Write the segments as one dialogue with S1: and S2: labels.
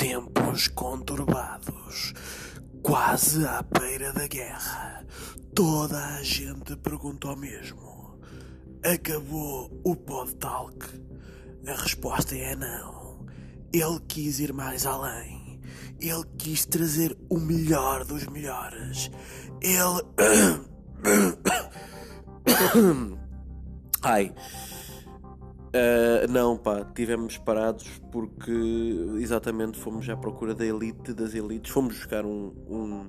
S1: tempos conturbados, quase à beira da guerra, toda a gente pergunta o mesmo: acabou o podtalk? A resposta é não. Ele quis ir mais além. Ele quis trazer o melhor dos melhores. Ele. Ai. Uh, não, pá, tivemos parados porque exatamente fomos à procura da elite das elites. Fomos buscar um, um,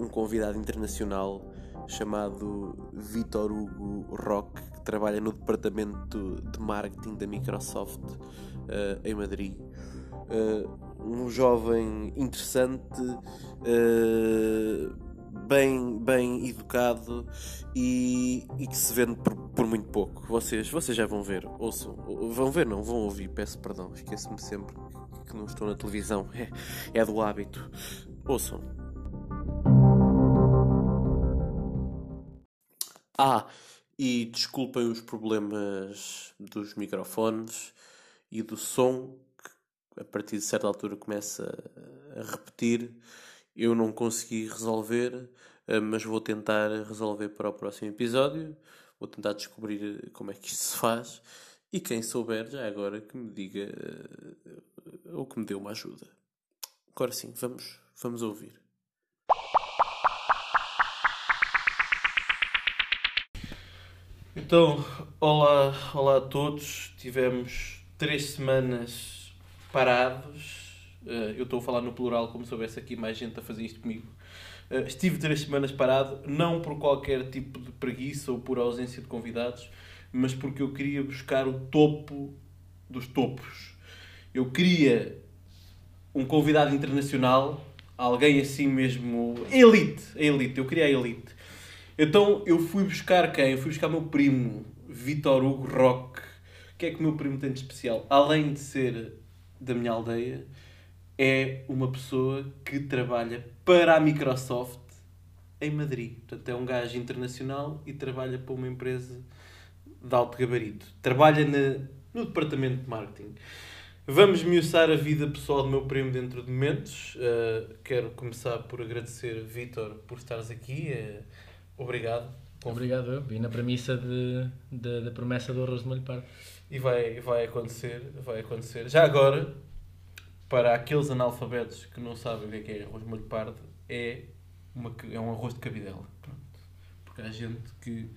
S1: um convidado internacional chamado Vitor Hugo Roque, que trabalha no departamento de marketing da Microsoft uh, em Madrid. Uh, um jovem interessante bem, bem educado e, e que se vende por, por, muito pouco. Vocês, vocês já vão ver, ouçam, vão ver, não, vão ouvir, peço perdão, esqueço-me sempre que não estou na televisão, é, é do hábito. Ouçam. Ah, e desculpem os problemas dos microfones e do som, que a partir de certa altura começa a repetir eu não consegui resolver, eh, mas vou tentar resolver para o próximo episódio. Vou tentar descobrir como é que isto se faz. E quem souber, já agora, que me diga eh, ou que me dê uma ajuda. Agora sim, vamos, vamos ouvir. Então, olá, olá a todos. Tivemos três semanas parados eu estou a falar no plural como se houvesse aqui mais gente a fazer isto comigo. Uh, estive três semanas parado, não por qualquer tipo de preguiça ou por ausência de convidados, mas porque eu queria buscar o topo dos topos. Eu queria um convidado internacional, alguém assim mesmo. Elite! Elite, eu queria a elite. Então eu fui buscar quem? Eu fui buscar meu primo, Vitor Hugo Roque. O que é que o meu primo tem de especial? Além de ser da minha aldeia, é uma pessoa que trabalha para a Microsoft em Madrid. Portanto, é um gajo internacional e trabalha para uma empresa de alto gabarito. Trabalha na, no departamento de marketing. Vamos miuçar a vida pessoal do meu primo dentro de momentos. Uh, quero começar por agradecer, Vitor, por estares aqui. Uh, obrigado.
S2: Obrigado, eu. E na premissa de, de, da promessa do arroz de molho pardo.
S1: E vai, vai acontecer, vai acontecer. Já agora, para aqueles analfabetos que não sabem o que é, que é arroz de molho pardo, é, uma, é um arroz de cabidela. Pronto. Porque há gente que.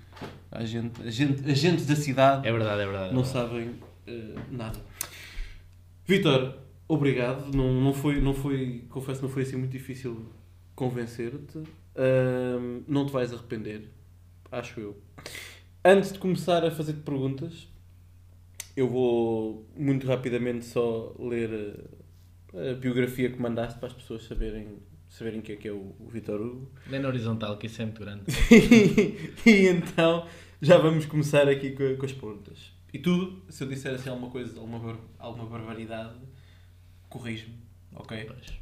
S1: Há gente, a gente, agentes da cidade.
S2: É verdade, é verdade.
S1: Não
S2: é
S1: verdade. sabem uh, nada. Vitor, obrigado. Não, não, foi, não foi. Confesso, não foi assim muito difícil convencer-te. Uh, não te vais arrepender. Acho eu. Antes de começar a fazer-te perguntas, eu vou muito rapidamente só ler eh, a biografia que mandaste para as pessoas saberem, saberem o que é que é o, o Vitor Hugo.
S2: Bem na horizontal, que isso é muito grande.
S1: e, então já vamos começar aqui com, com as perguntas. E tu, se eu disser assim alguma coisa, alguma, alguma barbaridade, corrijo-me, ok? Pois.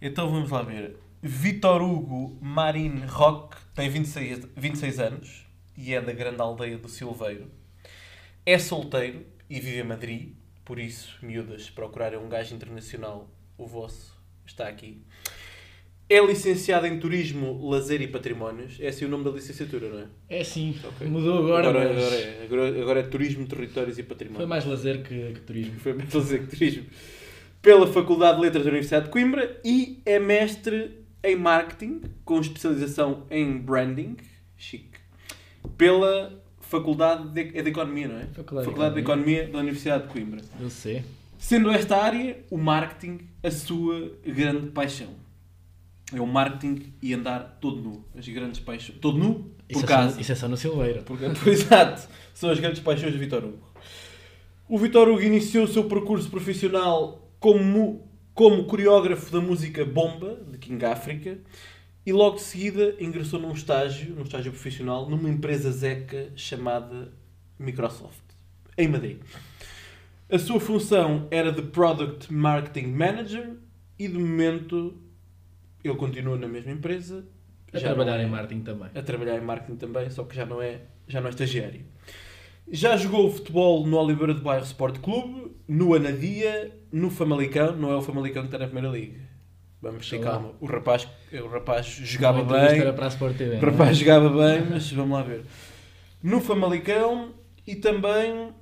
S1: Então vamos lá ver. Vitor Hugo Marin Roque tem 26, 26 anos e é da grande aldeia do Silveiro. É solteiro e vive em Madrid por isso, miúdas, procurarem um gajo internacional, o vosso está aqui. É licenciado em Turismo, Lazer e Patrimónios. É assim o nome da licenciatura, não é?
S2: É sim. Okay. Mudou agora,
S1: agora, mas... agora, é. Agora, agora, é Turismo, Territórios e Patrimónios.
S2: Foi mais lazer que, que turismo.
S1: Foi mais lazer que turismo. Pela Faculdade de Letras da Universidade de Coimbra e é mestre em Marketing, com especialização em Branding. Chique. Pela Faculdade de, é de Economia, não é? Faculdade, Faculdade de, Economia. de Economia da Universidade de Coimbra.
S2: Eu sei.
S1: Sendo esta área, o marketing, a sua grande paixão. É o marketing e andar todo nu. As grandes paixões. Todo nu, por
S2: isso
S1: casa.
S2: É só, isso é só no Silveira.
S1: Porque, exato. São as grandes paixões do Vitor Hugo. O Vitor Hugo iniciou o seu percurso profissional como, como coreógrafo da música Bomba, de King África, e logo de seguida ingressou num estágio, num estágio profissional, numa empresa zeca chamada Microsoft, em Madrid. A sua função era de Product Marketing Manager e de momento ele continua na mesma empresa.
S2: A trabalhar é, em marketing também.
S1: A trabalhar em marketing também, só que já não é, já não é estagiário. Já jogou futebol no Oliveira de Bairro Sport Clube, no Anadia, no Famalicão, não é o Famalicão que está na Primeira Liga. Vamos ter calma. O rapaz, o rapaz jogava bem,
S2: Era para a Sport TV.
S1: o
S2: é?
S1: rapaz jogava bem, mas vamos lá ver. No Famalicão e também.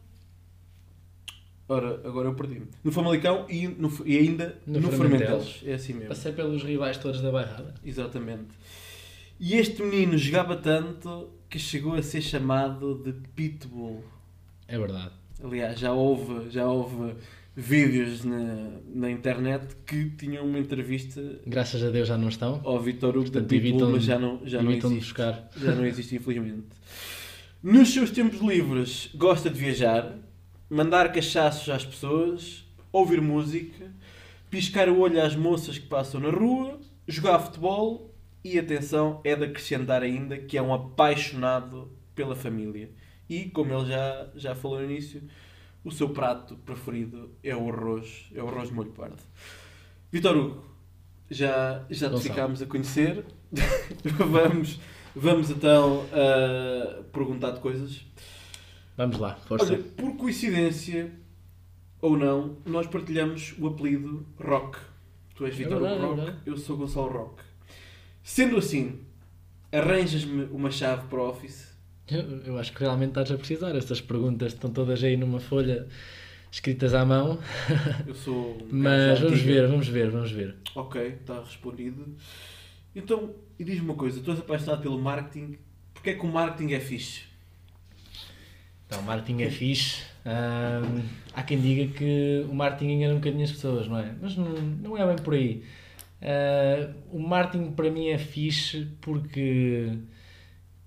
S1: Ora, agora eu perdi-me. No Famalicão e, no, e ainda no,
S2: No
S1: Fermentelos.
S2: Fermentelos.
S1: É assim mesmo.
S2: Passei pelos rivais todos da bairrada.
S1: Exatamente. E este menino jogava tanto que chegou a ser chamado de Pitbull.
S2: É verdade.
S1: Aliás, já houve, já houve vídeos na, na internet que tinham uma entrevista
S2: Graças a Deus já não estão.
S1: ao Vitor Hugo da
S2: Portanto,
S1: Pitbull,
S2: evitam-
S1: mas já não, já não existe.
S2: buscar.
S1: Já não existe, infelizmente. Nos seus tempos livres, gosta de viajar, mandar cachaços às pessoas, ouvir música, piscar o olho às moças que passam na rua, jogar futebol e, atenção, é de acrescentar ainda que é um apaixonado pela família. E, como ele já, já falou no início, o seu prato preferido é o arroz, é o arroz de molho pardo. Vitor Hugo, já, já te ficámos a conhecer. vamos, vamos então a perguntar-te coisas.
S2: Vamos lá, força.
S1: Olha, por coincidência ou não, nós partilhamos o apelido Rock. Tu és Vitor Hugo
S2: é
S1: Rock, eu sou Gonçalo Rock. Sendo assim, arranjas-me uma chave para o Office?
S2: Eu, eu acho que realmente estás a precisar. Estas perguntas estão todas aí numa folha escritas à mão.
S1: Eu sou um
S2: Mas vamos ver, vamos ver, vamos ver.
S1: Ok, está respondido. Então, e diz-me uma coisa, tu és apaixonado pelo marketing, porque é que o marketing é fixe?
S2: Então, o marketing é fixe. Há quem diga que o marketing engana um bocadinho as pessoas, não é? Mas não, não é bem por aí. Ah, o marketing para mim é fixe porque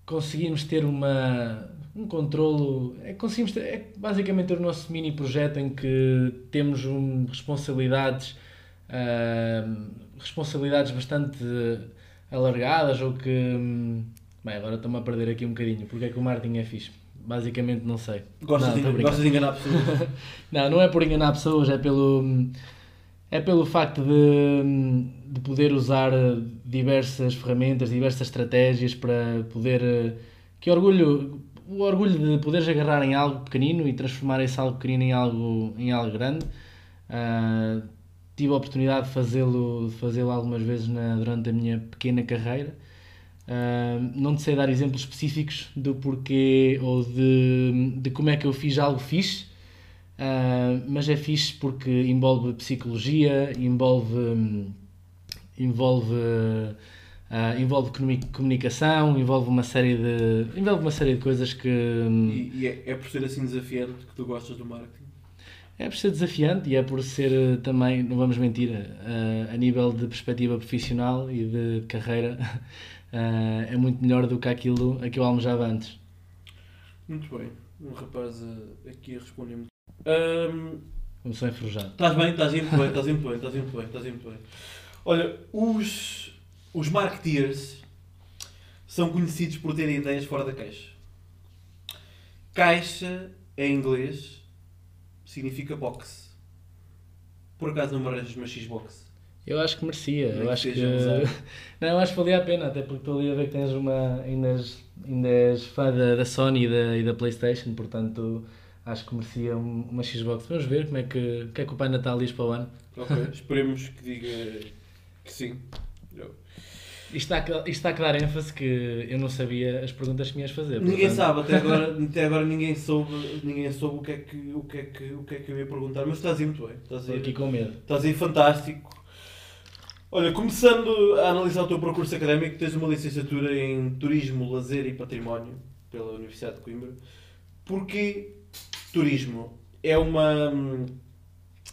S2: conseguimos ter uma, um controlo. É, conseguimos ter, é basicamente ter o nosso mini projeto em que temos um, responsabilidades, ahm, responsabilidades bastante alargadas ou que. hum, Bem, agora estou-me a perder aqui um bocadinho. Porque é que o marketing é fixe? Basicamente não sei.
S1: Gostas,
S2: Não,
S1: de, gostas de enganar pessoas?
S2: Não, não é por enganar pessoas, é pelo, é pelo facto de, de poder usar diversas ferramentas, diversas estratégias para poder. Que orgulho, o orgulho de poderes agarrar em algo pequenino e transformar esse algo pequenino em algo, em algo grande. Ah, tive a oportunidade de fazê-lo de fazê-lo algumas vezes na, durante a minha pequena carreira. Ah, não te sei dar exemplos específicos do porquê ou de, de como é que eu fiz algo fixe, ah, mas é fixe porque envolve psicologia, envolve, hum, envolve, ah, envolve comuni- comunicação, envolve uma série de, envolve uma série de coisas que hum,
S1: e e é, é por ser assim desafiante que tu gostas do marketing?
S2: é por ser desafiante e é por ser eh, também, não vamos mentir, eh, a nível de perspectiva profissional e de carreira, eh, é muito melhor do que aquilo a que eu almejava antes.
S1: Muito bem. Um rapaz eh, aqui a Ahm,
S2: Começou enferrujado.
S1: Estás bem, estás indo bem, estás indo bem, estás indo bem, estás indo bem. Olha, os, os marketeers são conhecidos por terem ideias fora da caixa. Caixa, em inglês, significa box. Por acaso não me arranjas uma Xbox?
S2: Eu acho que merecia, eu acho que. Não, eu acho que valia a pena, até porque estou ali a ver que tens uma. ainda és, ainda és fã da, da Sony e da, e da Playstation, portanto acho que merecia um- uma Xbox. Vamos ver como é que, o que é que o Pai Natal diz para o ano.
S1: Ok, esperemos que diga que sim.
S2: Isto está, a, isto está a dar ênfase que eu não sabia as perguntas que me ias fazer.
S1: Ninguém
S2: portanto-
S1: sabe, até agora, até agora ninguém, soube, ninguém soube o que, é que, o, que é que, o que é que eu ia perguntar, mas estás aí muito bem. Estás
S2: Estou
S1: aí,
S2: aqui com medo.
S1: Estás aí fantástico. Olha, começando a analisar o teu percurso académico, tens uma licenciatura em Turismo, Lazer e Património pela Universidade de Coimbra. Porquê turismo? É uma,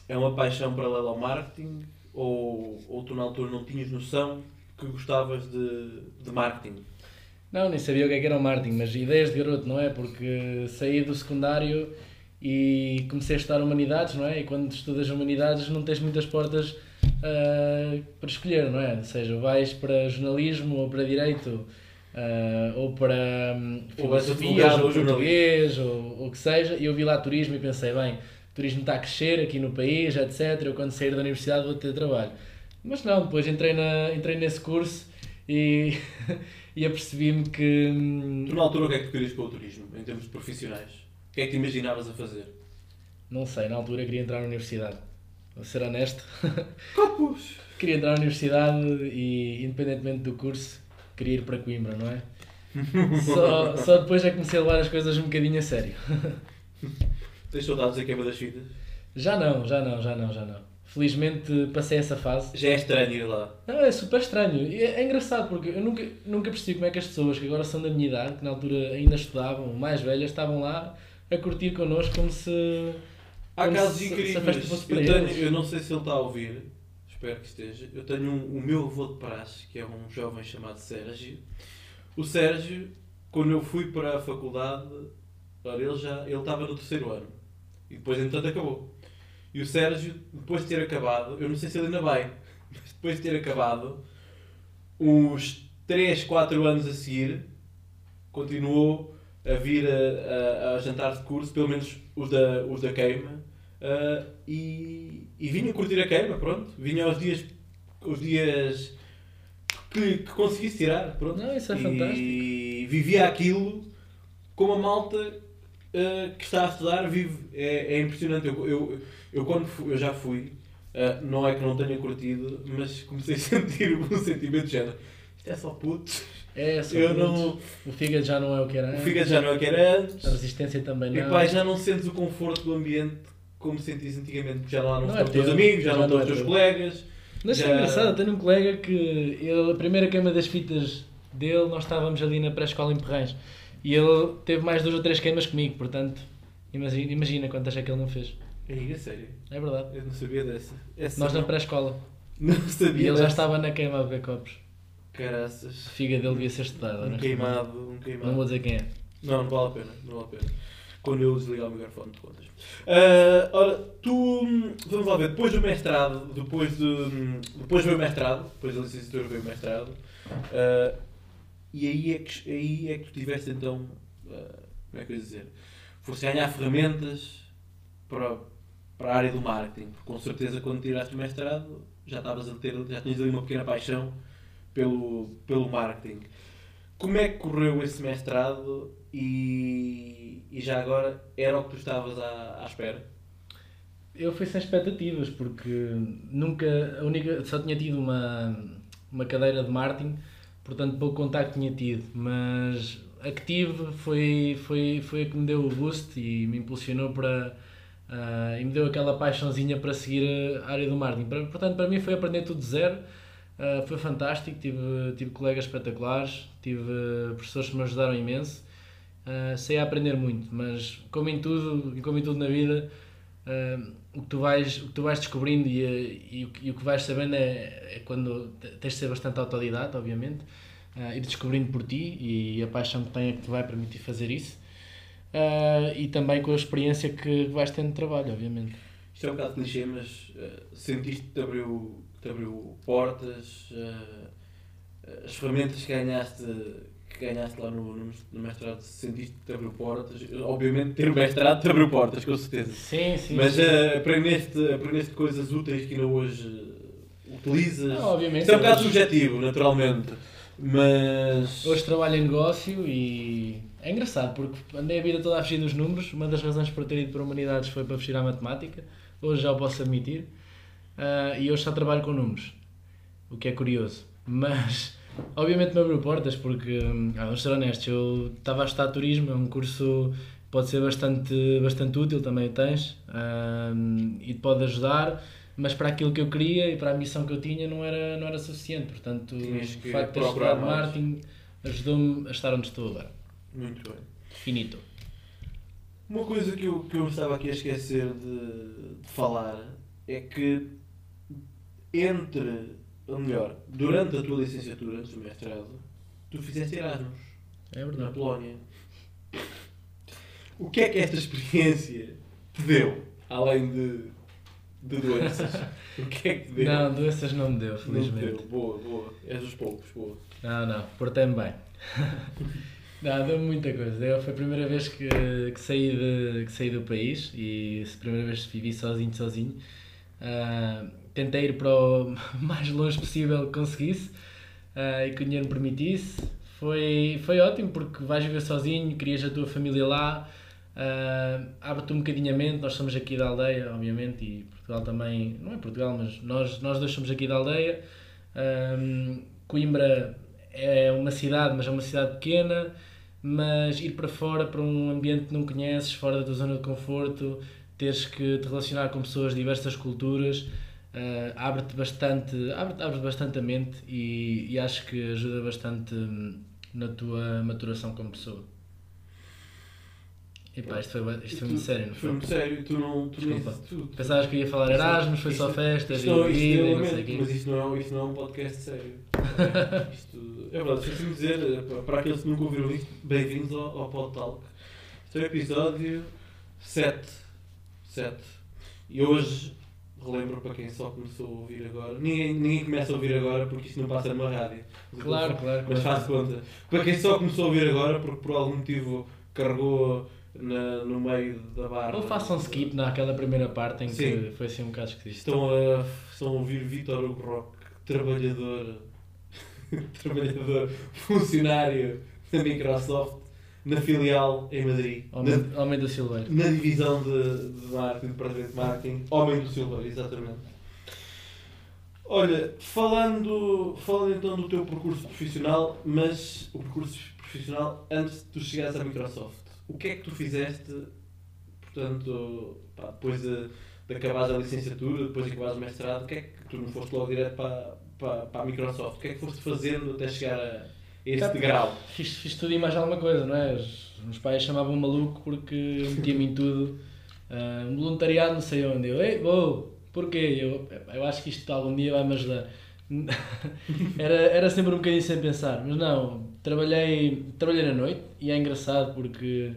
S1: é uma paixão paralela ao marketing? Ou, ou tu na altura não tinhas noção que gostavas de, de marketing?
S2: Não, nem sabia o que é que era o marketing, mas ideias de garoto, não é? Porque saí do secundário e comecei a estudar humanidades, não é? E quando estudas humanidades não tens muitas portas ah, para escolher, não é? Ou seja, vais para jornalismo ou para direito ah, ou para
S1: vais
S2: filosofia ou
S1: ou
S2: português ou o que seja. E eu vi lá turismo e pensei, bem, o turismo está a crescer aqui no país, etc. Eu quando sair da universidade vou ter trabalho. Mas não, depois entrei, na, entrei nesse curso e, e apercebi-me que. hum,
S1: Tu na altura o que é que tu querias para o turismo, em termos profissionais? O que é que te imaginavas a fazer?
S2: Não sei, na altura queria entrar na universidade. Vou ser honesto.
S1: Copos!
S2: queria entrar na universidade e, independentemente do curso, queria ir para Coimbra, não é? Só, só depois é que comecei a levar as coisas um bocadinho a sério.
S1: Tens saudades da queima das fitas?
S2: Já não, já não, já não, já não. Felizmente passei essa fase.
S1: Já é estranho ir lá.
S2: Não, é super estranho. É, é engraçado porque eu nunca, nunca percebi como é que as pessoas que agora são da minha idade, que na altura ainda estudavam, mais velhas, estavam lá a curtir connosco como se.
S1: Há
S2: como
S1: casos
S2: se- se
S1: incríveis.
S2: para
S1: Eu, tenho, eu não sei se ele está a ouvir, espero que esteja. Eu tenho um, o meu avô de praxe, que é um jovem chamado Sérgio. O Sérgio, quando eu fui para a faculdade, ora, ele já ele estava no terceiro ano. E depois, entretanto, acabou. E o Sérgio, depois de ter acabado, eu não sei se ele ainda vai, mas depois de ter acabado, uns 3, 4 anos a seguir, continuou a vir a, a, a jantar de curso, pelo menos os da, os da queima, ah, e, e vinha curtir a queima, pronto. Vinha aos dias, os dias que, que conseguisse tirar, pronto.
S2: Não, isso é
S1: e
S2: fantástico.
S1: vivia aquilo como a malta ah, que está a estudar vive. É, é impressionante. Eu, eu, eu quando fui- eu já fui, ah, não é que não tenha curtido, mas comecei a sentir um sentimento de género. Isto é só putos.
S2: É, só
S1: Eu não.
S2: O fígado já não é o que era
S1: O
S2: antes.
S1: fígado já não é o que era antes.
S2: A resistência também
S1: E
S2: não.
S1: pá, já não sentes o conforto do ambiente como sentias antigamente. Já lá não,
S2: Não
S1: estão
S2: é
S1: os teus
S2: teu,
S1: amigos, já,
S2: já
S1: não estão
S2: não
S1: os
S2: é
S1: teus
S2: teu.
S1: colegas.
S2: Mas
S1: Já-
S2: é engraçado, tenho um colega que ele, a primeira queima das fitas dele, nós estávamos ali na pré-escola em Perrães. E ele teve mais duas ou três queimas comigo, portanto, imagina, imagina quantas é que ele não fez.
S1: A sério.
S2: É verdade.
S1: Eu não sabia dessa. Essa
S2: Nós na
S1: não,
S2: pré-escola.
S1: não
S2: E
S1: sabia
S2: ele já
S1: dessa.
S2: estava na queima a beber copos.
S1: Caraças.
S2: A figa dele devia ser estudada.
S1: Um queimado, um queimado.
S2: Não vou dizer quem é.
S1: Não, não vale a pena, não vale a pena. Quando eu desligar o microfone de contas. Ah, ora, tu, hum, vamos lá ver, depois do mestrado, depois de, hum, depois veio o mestrado, depois da licenciatura veio o mestrado, ah, e aí é, que, aí é que tu tiveste então, ah, como é que eu ia dizer, foste ganhar ferramentas para, para a área do marketing, porque com certeza quando tiraste o mestrado já estavas a ter, já tinhas ali uma pequena paixão pelo, pelo marketing. Como é que correu esse mestrado e, e já agora era o que tu estavas à, à espera?
S2: Eu fui sem expectativas, porque nunca, a única, só tinha tido uma, uma cadeira de marketing, portanto pouco contacto tinha tido, mas a que tive foi, foi, foi a que me deu o boost e me impulsionou para, ah, e me deu aquela paixãozinha para seguir a área do marketing. Para- Portanto, para mim foi aprender tudo de zero, ah, foi fantástico, tive, tive colegas espetaculares, tive professores que me ajudaram imenso, ah, sei aprender muito, mas como em tudo, e como em tudo na vida, ah, o, que tu vais, o que tu vais descobrindo e, e, e o que vais sabendo é, é quando te- tens de ser bastante autodidata, obviamente, ah, ir descobrindo por ti e a paixão que tem é que te vai permitir fazer isso. Ah, e também com a experiência que vais tendo de trabalho, obviamente.
S1: Isto é um bocado clichê, mas eh, sentiste que te abriu, te abriu portas, eh, as ferramentas que ganhaste, que ganhaste lá no, no, no mestrado, sentiste que te abriu portas. Obviamente ter o mestrado te abriu portas, com certeza.
S2: Sim, sim.
S1: Mas
S2: sim.
S1: eh, aprendeste, aprendeste coisas úteis que ainda hoje eh, utilizas.
S2: Não, obviamente.
S1: Isto é um bocado subjetivo, naturalmente. Mas.
S2: Hoje trabalho em negócio e é engraçado porque andei a vida toda a fugir dos números. Uma das razões por ter ido para humanidades foi para fugir à matemática. Hoje já o posso admitir. Ah, e hoje só trabalho com números, o que é curioso. Mas obviamente me abriu portas porque, hum, ah, vamos ser honestos, eu estava a estudar turismo, é um curso que pode ser bastante, bastante útil, também o tens, hum, e te pode ajudar. Mas para aquilo que eu queria e para a missão que eu tinha não era, não era suficiente. Portanto, o facto de ter estudado marketing ajudou-me a estar onde estou agora.
S1: Muito bem.
S2: Finito.
S1: Uma coisa que eu, que eu estava aqui a esquecer de, de falar é que entre, ou melhor, durante a tua licenciatura, antes do mestrado, tu fizeste Erasmus
S2: É
S1: na
S2: verdade.
S1: Polónia. O que é que esta experiência te deu, além de, de doenças? O que é que te deu?
S2: Não, doenças não me deu,
S1: Não te
S2: felizmente.
S1: deu. Boa, boa. És dos poucos, boa.
S2: Não, não, portei-me bem. não, deu-me muita coisa. Eu, foi a primeira vez que, que, saí de, que saí do país e a primeira vez que vivi sozinho, sozinho. Ah, tentei ir para o mais longe possível que conseguisse ah, e que o dinheiro me permitisse. Foi, foi ótimo porque vais viver sozinho, crias a tua família lá, Uh, Abre-te um bocadinho a mente, nós somos aqui da aldeia, obviamente, e Portugal também, não é Portugal, mas nós, nós dois somos aqui da aldeia. Um, Coimbra é uma cidade, mas é uma cidade pequena, mas ir para fora, para um ambiente que não conheces, fora da tua zona de conforto, teres que te relacionar com pessoas de diversas culturas, uh, abre-te bastante, abre, abre bastante a mente e, e acho que ajuda bastante hum, na tua maturação como pessoa. Epá, isto foi, isto foi muito sério, não
S1: Foi
S2: foi?
S1: muito sério, tu não. Tu
S2: Desculpa.
S1: tu,
S2: Pensavas que ia falar Erasmus, foi só
S1: Isto-
S2: festas
S1: isto,
S2: e bebida e não sei o quê.
S1: mas isto não, é, isto não é um podcast sério. isto, é verdade, esqueci-me de dizer, eh, para aqueles que nunca ouviram isto, bem-vindos ao, ao Pod Talk. Este é o episódio 7. 7. E hoje, relembro para quem só começou a ouvir agora, ninguém, ninguém começa a ouvir agora porque isto não passa numa rádio.
S2: Claro, claro.
S1: Mas
S2: claro.
S1: faz conta. Para quem só começou a ouvir agora, porque por algum motivo carregou na, no meio da barra.
S2: Ou façam skip naquela primeira parte em que
S1: Sim.
S2: foi assim um bocado esquisito.
S1: Estão a, estão a ouvir Vitor Hugo Roque, trabalhador, trabalhador, funcionário da Microsoft, na filial em Madrid. Na,
S2: Homem, homem do Silveiro.
S1: na divisão de, de marketing, departamento de marketing, Homem do Silveiro, exatamente. Olha, falando, falando então do teu percurso profissional, mas o percurso profissional antes de tu chegares à Microsoft, o que é que tu fizeste, portanto, pá, depois de, de acabares a licenciatura, depois de acabares o mestrado, o que é que tu não foste logo direto para, para, para a Microsoft? O que é que foste fazendo até chegar a esse
S2: Tá,
S1: degrau?
S2: Fiz, fiz tudo e mais alguma coisa, não é? Os, os pais chamavam maluco porque metia-me em tudo. Ah, voluntariado não sei onde. Eu, ei, vou, porquê? Eu, eu acho que isto algum dia vai me ajudar. era, era sempre um bocadinho sem pensar, mas não, trabalhei, trabalhei na noite e é engraçado porque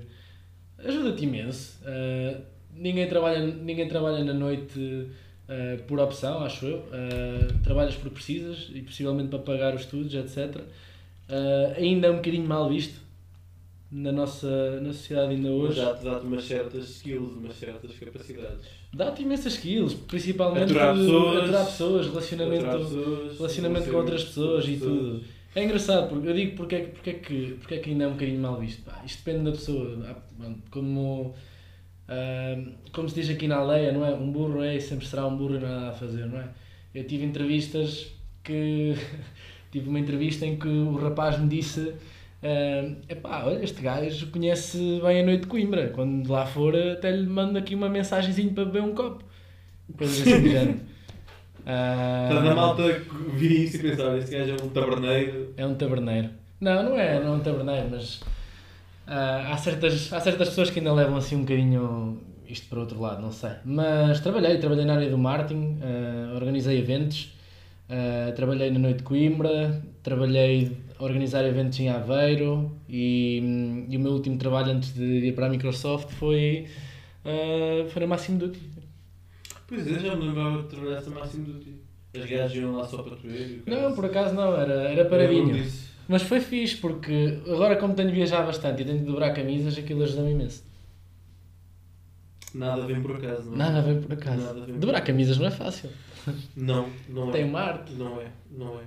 S2: ajuda-te imenso. Ah, ninguém, trabalha, ninguém trabalha na noite ah, por opção, acho eu. Ah, trabalhas porque precisas e possivelmente para pagar os estudos, etc. Ah, ainda é um bocadinho mal visto na nossa na sociedade ainda hoje.
S1: dá-te umas certas skills, umas certas capacidades.
S2: Dá-te imensas skills, principalmente
S1: Aturar pessoas.
S2: aturar pessoas, relacionamento,
S1: Aturar pessoas,
S2: relacionamento com outras pessoas e tudo. É engraçado, porque eu digo porque é, que- porque, é que, porque é que ainda é um bocadinho mal visto. Pá, isto depende da pessoa. Como, ah, como se diz aqui na aldeia, não é? Um burro é e sempre será um burro e não há nada a fazer, não é? Eu tive entrevistas que. tive uma entrevista em que o rapaz me disse. Uh, epá, olha, este gajo conhece bem a noite de Coimbra. Quando lá for, até lhe mando aqui uma mensagenzinha para beber um copo. Coisas assim do género. Ah,
S1: Portanto, a malta vi isso e pensava, este gajo é um taberneiro.
S2: é um taberneiro. Não, não é, não é um taberneiro, mas ah, há, certas, há certas pessoas que ainda levam assim um bocadinho isto para outro lado, não sei. Mas trabalhei, trabalhei na área do marketing, ah, organizei eventos, ah, trabalhei na Noite de Coimbra, trabalhei a organizar eventos em Aveiro e, e o meu último trabalho antes de ir para a Microsoft foi, ah, foi na Máximo Duty.
S1: Pois é, já me lembrava de trabalhar essa máximo dia. As gajas iam lá só para te ver.
S2: Não, por acaso não, era, era paradinho. Mas foi fixe, porque agora como tenho de viajar bastante e tenho de dobrar camisas, aquilo ajuda-me imenso.
S1: Nada vem por acaso, não é?
S2: Nada vem por acaso.
S1: Vem
S2: dobrar camisas não é fácil.
S1: Não, não
S2: Tem
S1: é.
S2: uma arte.
S1: Não é, não é.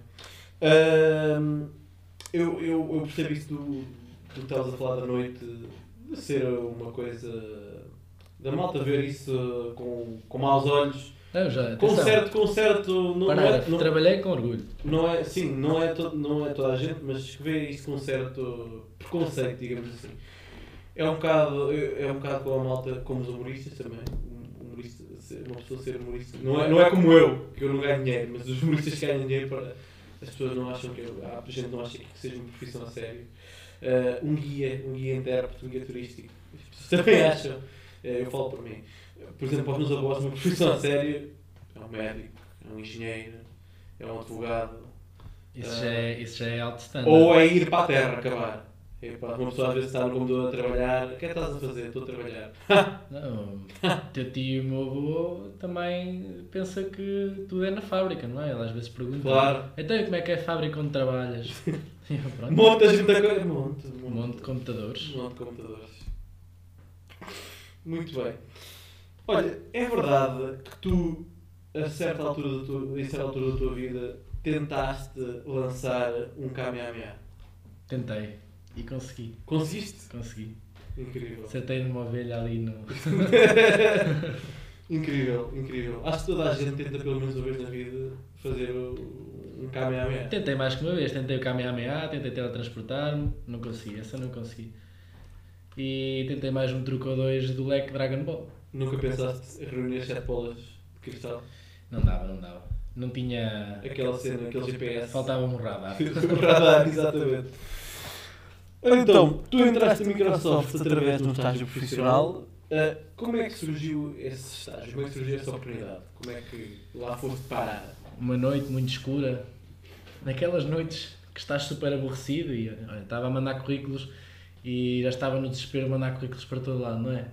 S1: Ahm, eu, eu, eu percebo isso do do que estavas a falar da noite de ser uma coisa da malta ver isso com, com maus olhos.
S2: Não, já,
S1: Com certo, com certo. Não, não é, não,
S2: Trabalhei com orgulho.
S1: Não é, sim, não é, to, não é toda a gente, mas que vê isso com um certo preconceito, digamos assim. É um bocado, é é um bocado com a malta, como os humoristas também. Ser- uma pessoa ser humorista. Não é, não é como eu, que eu não ganho dinheiro, mas os humoristas que ganham dinheiro para. As pessoas não acham que eu. Há gente não acha que seja uma profissão a sério. Ah, um guia, um guia intérprete, um guia turístico. As pessoas também acham. Eh, eu falo por mim. Por exemplo, para os meus avós, uma profissão a sério é um médico, é um engenheiro, é um advogado.
S2: Isso já é, isso já é alto standard.
S1: Ou é ir para a terra acabar. Epá, uma pessoa às vezes está no computador a trabalhar. O que é que estás a fazer? Estou a trabalhar.
S2: Não, teu tio e o meu avô também pensa que tudo é na fábrica, não é? Ele às vezes pergunta.
S1: Claro.
S2: Então como é que é a fábrica onde trabalhas? Eu,
S1: Montas muita coisa. Monte,
S2: um monte de computadores.
S1: Um monte de computadores. Muito bem. Olha, é verdade que tu, a certa altura da tua, em certa altura da tua vida, tentaste lançar um Kamehameha.
S2: Tentei. E consegui.
S1: Conseguiste?
S2: Consegui.
S1: Incrível.
S2: Acertei numa ovelha ali no.
S1: incrível, incrível. Acho que toda a gente tenta pelo menos uma vez na vida fazer o- um Kamehameha.
S2: Tentei mais que uma vez, tentei o Kamehameha, tentei teletransportar-me, não consegui, essa não consegui. E tentei mais um truque ou dois do leque Dragon Ball.
S1: Nunca pensaste em reunir as sete bolas de cristal?
S2: Não dava, não dava. Não tinha.
S1: Aquela cena, aquele GPS.
S2: Faltava um radar.
S1: O radar, exatamente. Ora então, tu entraste na Microsoft através de um estágio profissional. Como é que surgiu esse estágio? Como é que surgiu essa oportunidade? Como é que lá foste parar?
S2: Uma noite muito escura, naquelas noites que estás super aborrecido e olha, estava a mandar currículos e já estava no desespero de mandar currículos para todo lado, não é?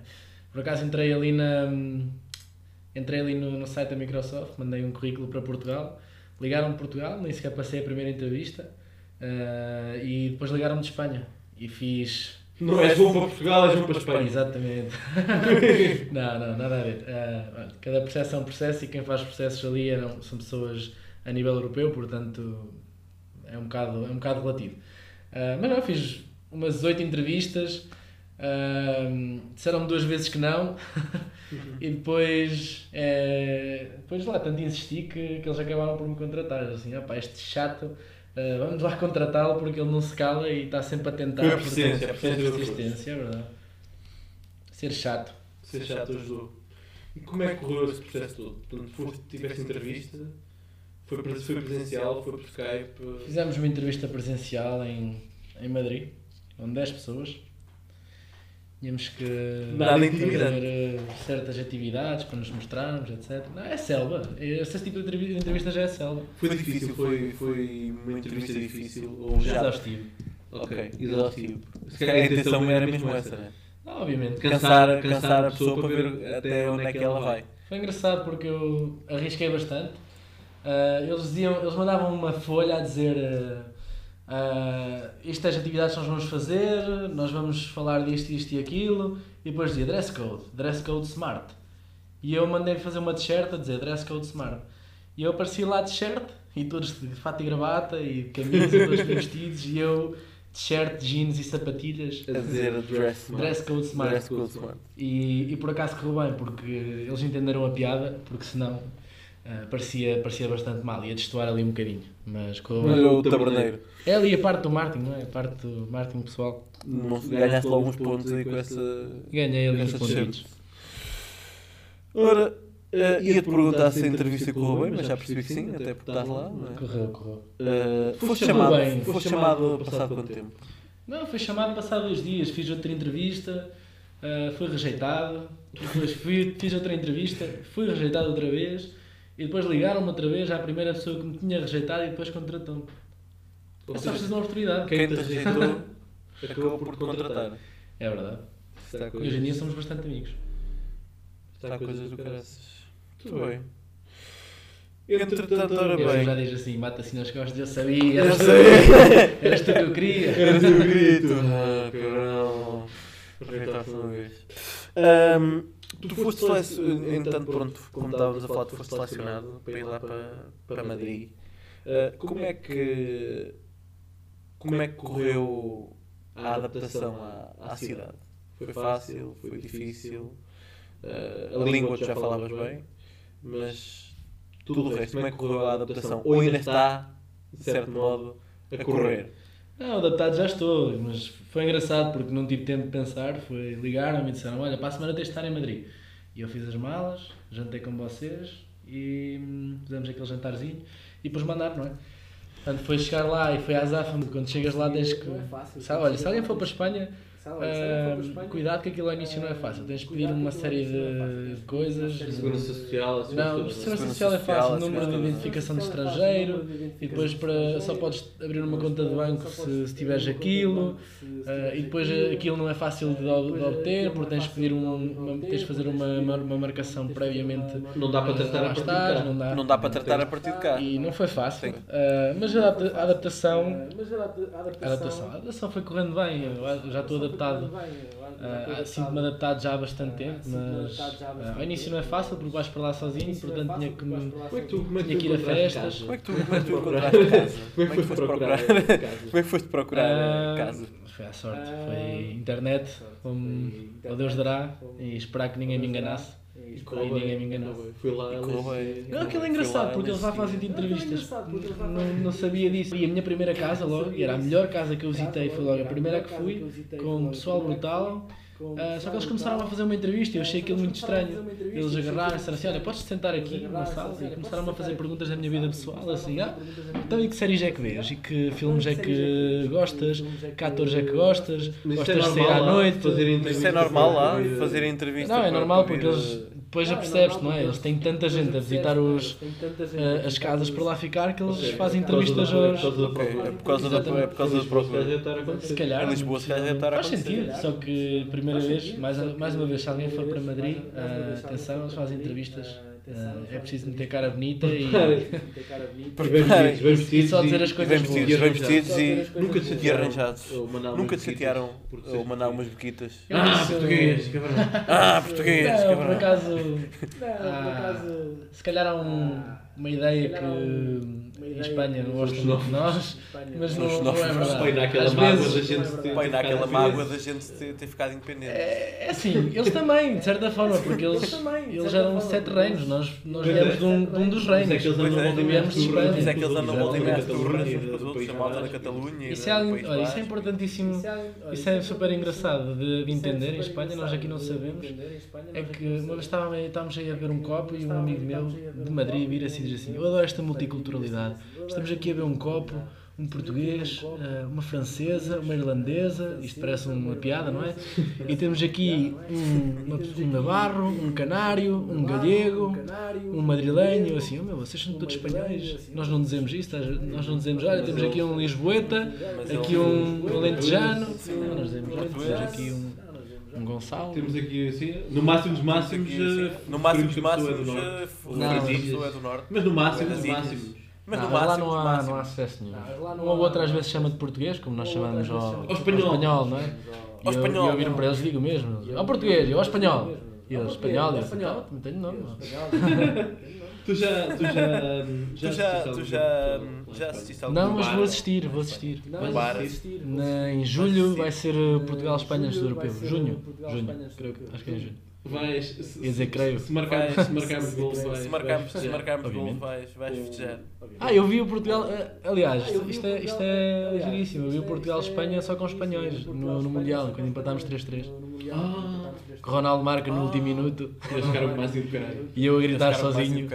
S2: Por acaso entrei ali na. Entrei ali no, no site da Microsoft, mandei um currículo para Portugal, ligaram-me Portugal, nem sequer passei a primeira entrevista ah, e depois ligaram-me de Espanha e fiz
S1: Não és bom para Portugal, és bom para Espanha.
S2: Exatamente. não, não, nada a ver. Ah, olha, cada processo é um processo e quem faz processos ali eram, são pessoas a nível europeu, portanto é um bocado, é um bocado relativo. Ah, mas não, fiz umas oito entrevistas, ah, disseram-me duas vezes que não e depois, eh, depois lá tanto insisti que, que eles acabaram por me contratar. Assim, opá, este chato, ah, vamos lá contratá-lo porque ele não se cala e está sempre a tentar.
S1: Foi a persistência, a persistência
S2: é verdade. Ser chato.
S1: Ser chato ajudou. E como é que correu esse processo todo? Portanto, foste, tiveste entrevista, foi, foi presencial, foi por Skype.
S2: Fizemos uma entrevista presencial em, em Madrid, com 10 pessoas. Tínhamos que
S1: Nada
S2: fazer eh, certas atividades para nos mostrarmos, etc. Não, é selva. Esse tipo de entrevi- entrevista já é selva.
S1: Foi difícil, foi, foi uma entrevista difícil ou já?
S2: Exaustivo.
S1: Ok, exaustivo. Se calhar a intenção era mesmo essa, né?
S2: Não, obviamente.
S1: Cansar, cansar a pessoa para ver até onde é que ela vai.
S2: Foi engraçado porque eu arrisquei bastante. Ah, eles diziam, eles mandavam uma folha a dizer ah, ah, estas atividades nós vamos fazer, nós vamos falar disto, isto e aquilo, e depois dizia dress code, dress code smart. E eu mandei fazer uma t-shirt a dizer dress code smart. E eu apareci lá de t-shirt, e todos de fato e gravata, e de camisa, todos vestidos, e eu t-shirt, jeans e sapatilhas.
S1: A dizer dress
S2: Dress code smart.
S1: Dress code smart.
S2: E, e por acaso correu bem, porque eles entenderam a piada, porque senão ah, parecia, parecia bastante mal, ia destoar ali um bocadinho. Mas bem.
S1: o taberneiro.
S2: É ali a parte do marketing, não é? A parte do marketing pessoal.
S1: Não Ganhaste logo uns pontos aí com essa.
S2: Ganhei ali uns pontinhos.
S1: Ora, eh, ia-te perguntar se a entrevista correu bem, mas já percebi que sim, até porque estás lá. não é?
S2: Correu, correu.
S1: Eh, foste chamado,
S2: bem.
S1: foste chamado passado quanto tempo?
S2: Não, foi chamado passado dois dias, fiz outra entrevista, ah, fui rejeitado, depois fui, fiz outra entrevista, fui rejeitado outra vez, e depois ligaram-me outra vez à primeira pessoa que me tinha rejeitado e depois contratou-me.
S1: Ou
S2: É só preciso de uma oportunidade.
S1: Quem te rejeitou acabou por te contratar.
S2: É verdade.
S1: Está
S2: E hoje em dia somos bastante amigos.
S1: Está coisas do caraças. Muito bem. Entretanto, ora
S2: Eu já
S1: bem.
S2: diz assim, mata assim nas costas, eu sabia,
S1: Eu
S2: eras,
S1: sabia.
S2: eras tu que eu queria.
S1: Era o teu grito. Ah, cabrão. Rejeitaste uma vez. Ahm, tu foste selecionado, entanto, pronto, como estávamos a falar, tu foste selecionado para ir lá para, para Madrid. Ah, como é que como é que correu a adaptação à, à cidade? Foi fácil? Foi difícil? Ah, a língua tu já falavas bem, mas tudo o resto, como é que correu a adaptação? Ou ainda está, de certo modo, a correr?
S2: Não, adaptado já estou, mas foi engraçado porque não tive tempo de pensar. Foi ligaram-me e disseram: Olha, para a semana tens de estar em Madrid. E eu fiz as malas, jantei com vocês e hum, fizemos aquele jantarzinho e depois mandaram, não é? Portanto, foi chegar lá e foi à azáfama. Quando chegas lá, tens que.
S3: Não é fácil.
S2: Sabe, olha, se alguém for para a Espanha, Ah, cuidado que aquilo ao início não é fácil. Tens de pedir uma
S3: que
S2: série
S3: é
S2: de coisas.
S1: Segurança social,
S2: Não, segurança social é fácil,
S1: social,
S2: número de identificação de estrangeiro e depois para, só podes abrir uma conta de banco se, se tiveres aquilo ah, e depois aquilo não é fácil de, ob- de obter porque tens de pedir um, uma, tens de fazer uma, uma, marcação previamente
S1: Não dá para tratar
S2: lá
S1: a partir de cá.
S2: não dá.
S1: Não dá para tratar a partir de cá.
S2: E não foi fácil. Ah, mas a adapta- a adaptação
S3: Mas a adapta- a
S2: a adaptação, a adaptação foi correndo bem, eu já estou adaptado. Uh, Sinto-me adaptado já há bastante tempo, mas uh, ao início não é fácil porque vais para lá sozinho, portanto tinha que, me,
S3: é é
S2: tinha que ir a festas.
S1: Como é que tu, como é que tu encontraste casa?
S3: Como é que foste procurar
S1: Como é
S3: casa?
S1: que foste procurar
S2: Ah,
S1: casa?
S2: Foi à sorte, foi internet, como ao Deus dará, e esperar que ninguém me enganasse. E ninguém me enganou.
S3: Fui lá,
S1: E correu bem.
S2: Não, aquilo é engraçado porque eles lá
S1: nesse
S2: fazem
S1: dia.
S2: entrevistas. Não, não sabia disso. E a minha primeira casa logo, e era a melhor casa que eu visitei, foi logo a primeira que fui, com um pessoal brutal. Ah, só que eles começaram a fazer uma entrevista e eu achei aquilo muito estranho. Eles agarraram e disseram assim: Olha, podes sentar aqui na sala e começaram a fazer perguntas da minha vida pessoal. Assim, ah, então e que séries é que vês? E que filmes é que gostas? Que atores é que gostas?
S3: É
S2: Gostas de sair à noite?
S3: fazer
S1: Mas
S3: entrevistas
S1: isso é normal lá, fazer entrevista
S2: Não, é normal porque eles depois já percebes, não é? Eles têm tanta gente a visitar os, eh, as casas para lá ficar que eles fazem entrevistas aos.
S1: É por causa da, é por causa da procura.
S2: Se calhar.
S1: Em Lisboa, se calhar, deve estar a
S2: Faz sentido, só que primeira vez, mais, mais uma vez, se alguém for para Madrid, atenção, eles fazem entrevistas. Ah, é preciso meter cara bonita e.
S3: Bem vestidos, bem
S2: e
S3: vestidos
S2: só dizer
S3: e-
S2: as coisas boas.
S1: bem vestidos e,
S3: Nunca te chatearam
S1: arranjados. Nunca te chatearam
S3: por
S1: ou mandar umas bequitas.
S2: Eu
S3: Ah, português, cabrão.
S1: Ah, português,
S2: Não, por
S1: cabrão.
S2: acaso. ah, se calhar há um- uma ideia que em Espanha não gostam muito de nós, mas não, não é verdade.
S3: Põe naquela mágoa
S2: vezes-
S3: da gente ter-
S1: Põe naquela
S3: ficado
S1: mágoa da gente ter, ter ficado independente.
S2: É, é assim, eles também, de certa forma, porque eles, eles eram sete reinos, nós, nós viemos de um, de um dos
S3: Mas é
S2: reinos.
S3: que eles andam
S1: Pois é.
S3: volta e meia
S2: Viemos de Espanha.
S1: Mas é que eles andam
S3: Exato,
S1: volta e meia
S3: da
S1: às turras
S3: Catalunha,
S1: uns com os
S3: do
S1: outros, a malta da. Catalunha.
S2: Isso é, é importantíssimo, isso é super engraçado de, de entender em Espanha, nós aqui não sabemos. É que uma vez estávamos, estávamos aí a ver um copo e um amigo meu de Madrid vira-se e diz assim: Eu adoro esta multiculturalidade. Estamos aqui a ver um copo, um português, eh, uma francesa, uma irlandesa, isto parece uma piada, não é? E temos aqui um, um navarro, um canário, um galego, um madrilenho, assim, oh meu, vocês são todos espanhóis. Nós não dizemos isso, nós não dizemos, olha, temos aqui um lisboeta, aqui um alentejano, não, nós dizemos, olha, temos aqui um, um Gonçalo.
S3: Temos aqui assim, no máximo dos máximos.
S1: Aqui, assim,
S3: eh,
S1: No máximo dos
S3: pessoa é
S1: máximos,
S3: do norte.
S1: eh,
S2: Não,
S3: ilhas.
S1: é do norte.
S3: Mas no máximo dos máximos.
S1: Mas
S2: Não,
S1: no
S2: lá não há, não há sucesso nenhum. Um ou outro às vezes chama de português, como nós chamamos ao,
S3: Ao espanhol.
S2: não é?
S1: Ao
S2: E eu,
S1: espanhol.
S2: e eu viro para eles e digo mesmo, ao português, eu ao espanhol. E eles, espanhol, e eu, então, também tenho nome.
S3: Tu já. Tu já.
S1: Tu já, tu já, já assististe a algum
S2: Não, mas vou assistir, vou assistir.
S1: Um bar?
S2: Na, em julho vai ser uh, Portugal-Espanha antes do europeu. Junho, junho, creio que, acho que é em junho.
S3: Vais. Se,
S2: Ia dizer, creio.
S3: Se marcarmos,
S1: Vais-
S3: se marcarmos gol, vais.
S1: Se marcarmos,
S3: vais
S1: se marcarmos vais, vais festejar.
S2: Ah, eu vi o Portugal. eh, Aliás, isto é, isto é giríssimo. Eu vi o Portugal-Espanha só com espanhóis no, no Mundial, quando empatámos 3-3.
S3: Ah,
S2: Ronaldo marca no último minuto
S3: eles ficaram mais do caralho.
S2: e eu a gritar sozinho.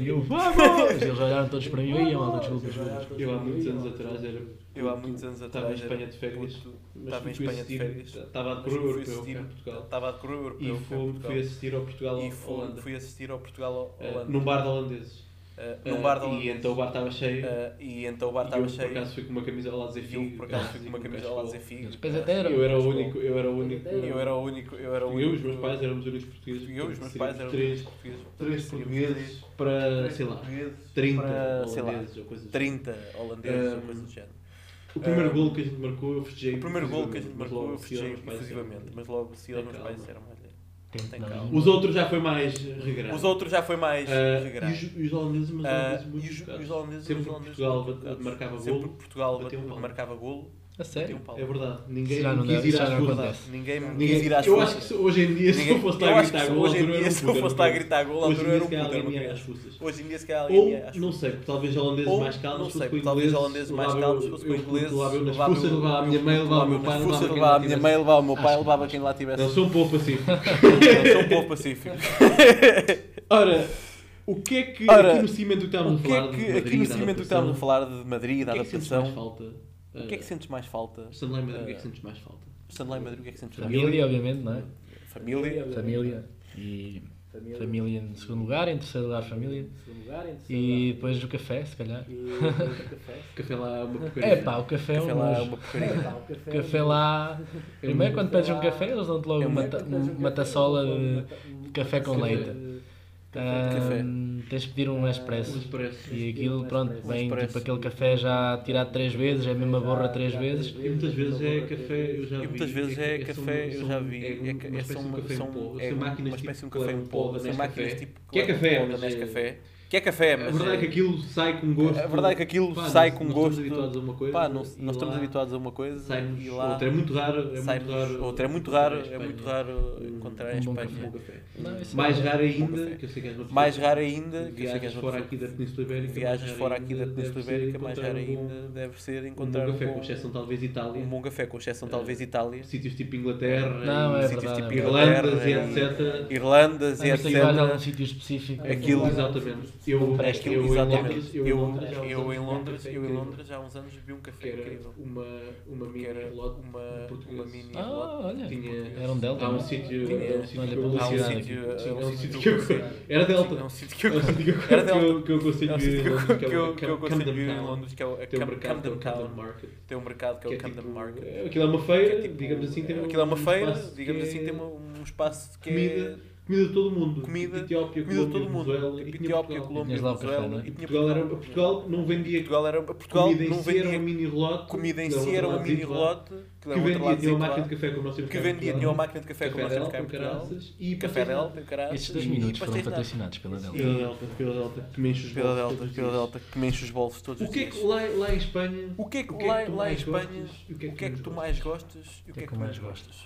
S2: E eu, vamos! Eles olharam todos para mim. Ia, malta, desculpa, desculpa.
S3: Eu há muitos anos atrás era.
S1: Eu há muitos anos
S3: Estava em
S1: atrás.
S3: Espanha de férias.
S1: Estava em Espanha de férias.
S3: Estava a decorrer o
S1: fui
S3: europeu.
S1: Estava a decorrer o europeu.
S3: E fui, assistir ao Portugal
S1: E fui, assistir ao Portugal
S3: Eh,
S1: Holanda.
S3: num bar de holandeses.
S1: Eh, num bar de
S3: E
S1: holandeses.
S3: então o bar estava cheio.
S1: Eh, e então o bar
S3: e
S1: estava
S3: eu,
S1: cheio.
S3: por acaso fui com uma camisola a dizer
S1: E
S3: figo.
S1: eu por acaso fui com uma camisola a dizer figo.
S2: Depois até era.
S3: Eu era o único, eu era o único.
S1: Eu era o único. Eu era o
S3: Eu
S1: único.
S3: e os meus pais éramos os únicos portugueses.
S1: Eu e os meus pais eram
S3: três,
S1: portugueses.
S3: três portugueses para, sei lá, 30
S1: para, sei lá,
S3: holandeses ou coisas assim.
S1: 30 holandeses ou
S3: Um,
S1: coisa do género.
S3: O primeiro gol que a gente marcou eu festejei.
S1: O primeiro gol que a gente marcou eu
S3: aos
S1: festejei
S3: disseram,
S1: mas logo se aos
S3: Tem
S1: meus pais disseram, olha,
S2: Tem-
S1: Tem
S2: não,
S1: calma.
S3: Os outros já foi mais regrado.
S1: Os outros já foi mais
S3: Ah,
S1: regrado.
S3: e, os, holandeses, mas
S1: Ah,
S3: holandeses muito
S1: e os, os holandeses,
S3: Sempre
S1: os
S3: que
S1: holandeses
S3: Portugal
S1: muito
S3: marcava
S1: Sempre
S3: golo,
S1: que Portugal
S3: um
S1: marcava golo,
S2: A sério?
S3: É verdade. Ninguém
S2: Já não
S3: quis ir às forças.
S2: acontece.
S1: Ninguém me
S3: Ninguém,
S1: quis ir às
S3: eu
S1: forças.
S3: acho que se- hoje em dia, se eu fosse
S1: eu
S3: estar a
S1: acho que
S3: gritar
S1: se
S3: gol,
S1: hoje em dia, se eu fosse estar a gritar gol, altura era um
S3: Hoje em dia, se
S1: puto,
S3: forças.
S1: Hoje em dia se calhar alguém
S3: Ou,
S1: ia às
S3: não sei, talvez holandeses mais calmos,
S1: não
S3: fosse
S1: sei,
S3: com
S1: talvez
S3: ingleses,
S1: holandeses mais calmos,
S3: eu-
S1: fosse com
S3: eu
S1: ingleses,
S3: Levava eu forças,
S1: eu-
S3: levava a minha mãe, levava o meu pai, levava
S1: forças,
S3: lá
S1: a minha mãe, levava o meu pai, levava quem lá tivesse.
S3: Não, sou um pouco pacífico.
S1: Eu sou um pouco pacífico.
S3: Ora, o que é que
S1: Ora,
S3: aqui no cimento que estávamos
S1: O
S3: a
S1: que é
S3: falar de
S1: que,
S3: Madrid,
S1: aqui no cimento que
S3: adaptação,
S1: estamos a falar de Madrid, da
S3: o que é que
S1: adaptação,
S3: falta?
S1: O que é que sentes mais falta?
S3: Stanley Madrid, o que é que sentes mais falta?
S1: Stanley Madrid, o que é que sentes mais
S2: Família, obviamente, não é?
S1: Família.
S2: Família. E família em segundo lugar, em terceiro lugar família. E depois o café, se calhar.
S3: O café lá é uma porcaria.
S2: É pá, o café é um
S1: Café lá é uma porcaria.
S2: O café lá. Primeiro, quando pedes um café, eles dão-te logo
S1: É
S2: uma,
S1: uma
S2: taçola de café com leite.
S1: Café.
S2: Ahm, tens de pedir um expresso.
S3: Um expresso.
S2: E aquilo, pronto, vem
S1: expresso.
S2: tipo aquele café já tirado três vezes, é a mesma borra três vezes.
S3: E muitas vezes é café, eu já vi.
S1: E muitas vezes é
S3: são-
S1: café, eu
S3: são-
S1: já vi.
S3: É,
S1: É,
S3: uma
S1: é, são,
S3: um café
S1: são,
S3: pó.
S1: é uma espécie de um
S3: tipo
S1: café em
S3: que
S1: pó. São
S3: da
S1: máquinas tipo
S3: Que é café, mas é-
S1: Nescafé. Que é café,
S3: A
S1: mas
S3: verdade é que aquilo sai com gosto.
S1: A verdade é que aquilo
S3: Pá,
S1: sai
S3: nós-
S1: com
S3: nós
S1: gosto.
S3: Estamos habituados a uma coisa.
S1: Pá, não-
S3: e
S1: nós estamos habituados a uma coisa
S3: sai-nos
S1: e lá
S3: outra. É muito raro. É muito
S1: sai-nos
S3: raro
S1: outra. É muito raro,
S3: em
S1: é
S3: Espanha.
S1: muito raro encontrar em
S2: um bom
S3: Um
S1: Espanha.
S3: bom café.
S2: Não,
S3: Mais
S2: é-
S3: raro ainda,
S1: café.
S3: que eu sei que és uma pessoa
S1: Mais raro ainda, que eu sei que
S3: viajas
S1: és uma
S3: fora aqui da Península Ibérica. Mais
S1: fora aqui da Península Ibérica, mais raro
S3: um
S1: ainda deve ser
S3: Um
S1: encontrar
S3: bom
S1: um
S3: café,
S1: bom,
S3: com exceção talvez Itália.
S1: um bom café, com exceção
S3: Eh,
S1: talvez Itália,
S3: Sítios tipo Inglaterra.
S2: Não,
S3: e
S2: é
S1: sítios tipo
S2: é
S3: Irlanda
S1: Inglaterra,
S3: e
S1: e
S3: etc.
S1: Irlandas e
S2: Ah, mas algum
S1: etc.
S2: sítio específico.
S1: Aquilo-
S3: Exatamente. Eu,
S2: é
S3: eu. Em Londres, eu,
S1: eu, eu, em Londres, eu em Londres há uns anos vi um café
S3: era
S1: incrível.
S3: Uma, uma mini
S1: era uma, uma mini
S2: ah, olha,
S3: tinha,
S2: era um Delta.
S3: Há um
S2: é?
S3: sítio, era um sítio
S1: um sítio, um sítio que eu
S3: era Delta.
S1: era um sítio que eu era
S3: que eu consigo
S1: que eu em Londres que é o Camden Town. Tem um mercado que é o
S3: é
S1: Camden
S3: tipo,
S1: Market.
S3: Aquilo é uma feira,
S1: tipo
S3: digamos assim, tem
S1: aquilo é uma feira, digamos assim, tem um espaço que
S3: comida comida de todo o mundo.
S1: comida,
S3: Etiópia,
S1: comida de todo o mundo.
S3: Venezuela,
S1: Tipo Etiópia,
S3: Portugal.
S1: Colômbia,
S2: o
S1: Venezuela
S2: não é?
S1: e
S3: Portugal, era,
S1: Portugal.
S3: Não vendia
S1: Portugal era Portugal
S3: comida em
S1: não
S3: si, era uma
S1: vendia
S3: mini relote.
S1: comida em
S3: que
S1: si era
S3: outro
S1: uma mini
S3: ladito lá,
S1: relote que
S3: Que vendia, tinha uma máquina de café como nós temos
S1: que
S3: cá em
S1: vendia tinha uma máquina de café como nós temos cá
S3: Delta, e
S1: café Delta, caraças
S2: Estes dois minutos foram
S1: Delta.
S2: patrocinados pela Delta.
S3: Pela Delta, pela Delta, que me enche os
S1: pela
S3: bolsos
S1: Delta
S3: todos os
S1: pela
S3: dias.
S1: Delta que me enche os bolsos todos
S3: O
S1: os
S3: que é que
S1: dias
S3: lá, em Espanha...
S1: o que é que
S3: o que
S1: lá
S3: que tu
S1: lá em Espanha o que é que tu mais gostas e o que é que tu mais gostas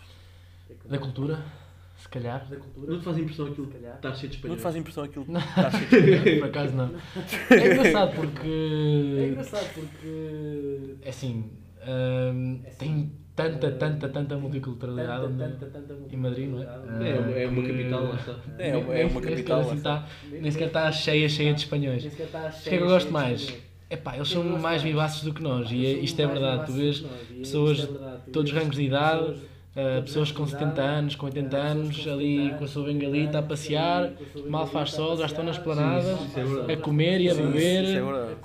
S2: Da cultura, se calhar.
S3: Não te faz impressão aquilo que está cheio de
S1: não
S3: espanhol?
S1: te faz impressão aquilo
S2: Não.
S1: que está cheio de
S2: Por acaso não. É engraçado porque. É engraçado porque. É assim. hum, tem tanta, tanta, tanta multiculturalidade em Madrid, não é?
S3: É, uma- é uma
S2: que-
S3: capital, lá está.
S1: É, é uma
S2: nem sequer
S1: capital,
S2: assim
S1: está.
S2: tá- nem sequer está cheia, cheia de espanhóis. O que é que eu gosto mais? Epá, eles são mais vivaces do que nós e é- isto é verdade. Tu vês pessoas de todos os rangos de idade, ah, pessoas com 70 anos, com 80 anos, ali com a sua bengalita a passear, mal faz sol, já estão nas planadas,
S3: Isso é
S2: a comer e a
S1: Sim,
S2: beber.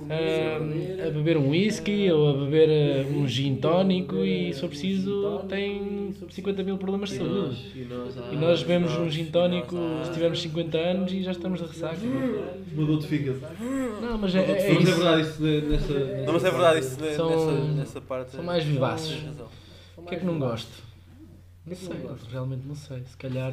S1: é
S2: ah, a beber um whisky ou a beber ah, um gin tónico e, se for preciso, tem 50 mil problemas de saúde.
S3: e nós, ah,
S2: bebemos um gin tónico
S1: ah,
S2: se tivermos 50 anos e já estamos de ressaca.
S3: Mudou de fígado.
S2: Não, mas é, é,
S3: é
S2: isso.
S1: Não, mas é verdade isso nessa, nessa parte.
S2: são mais vivaces.
S1: razão.
S2: O que é que não gosto? Não sei, realmente não sei. Se calhar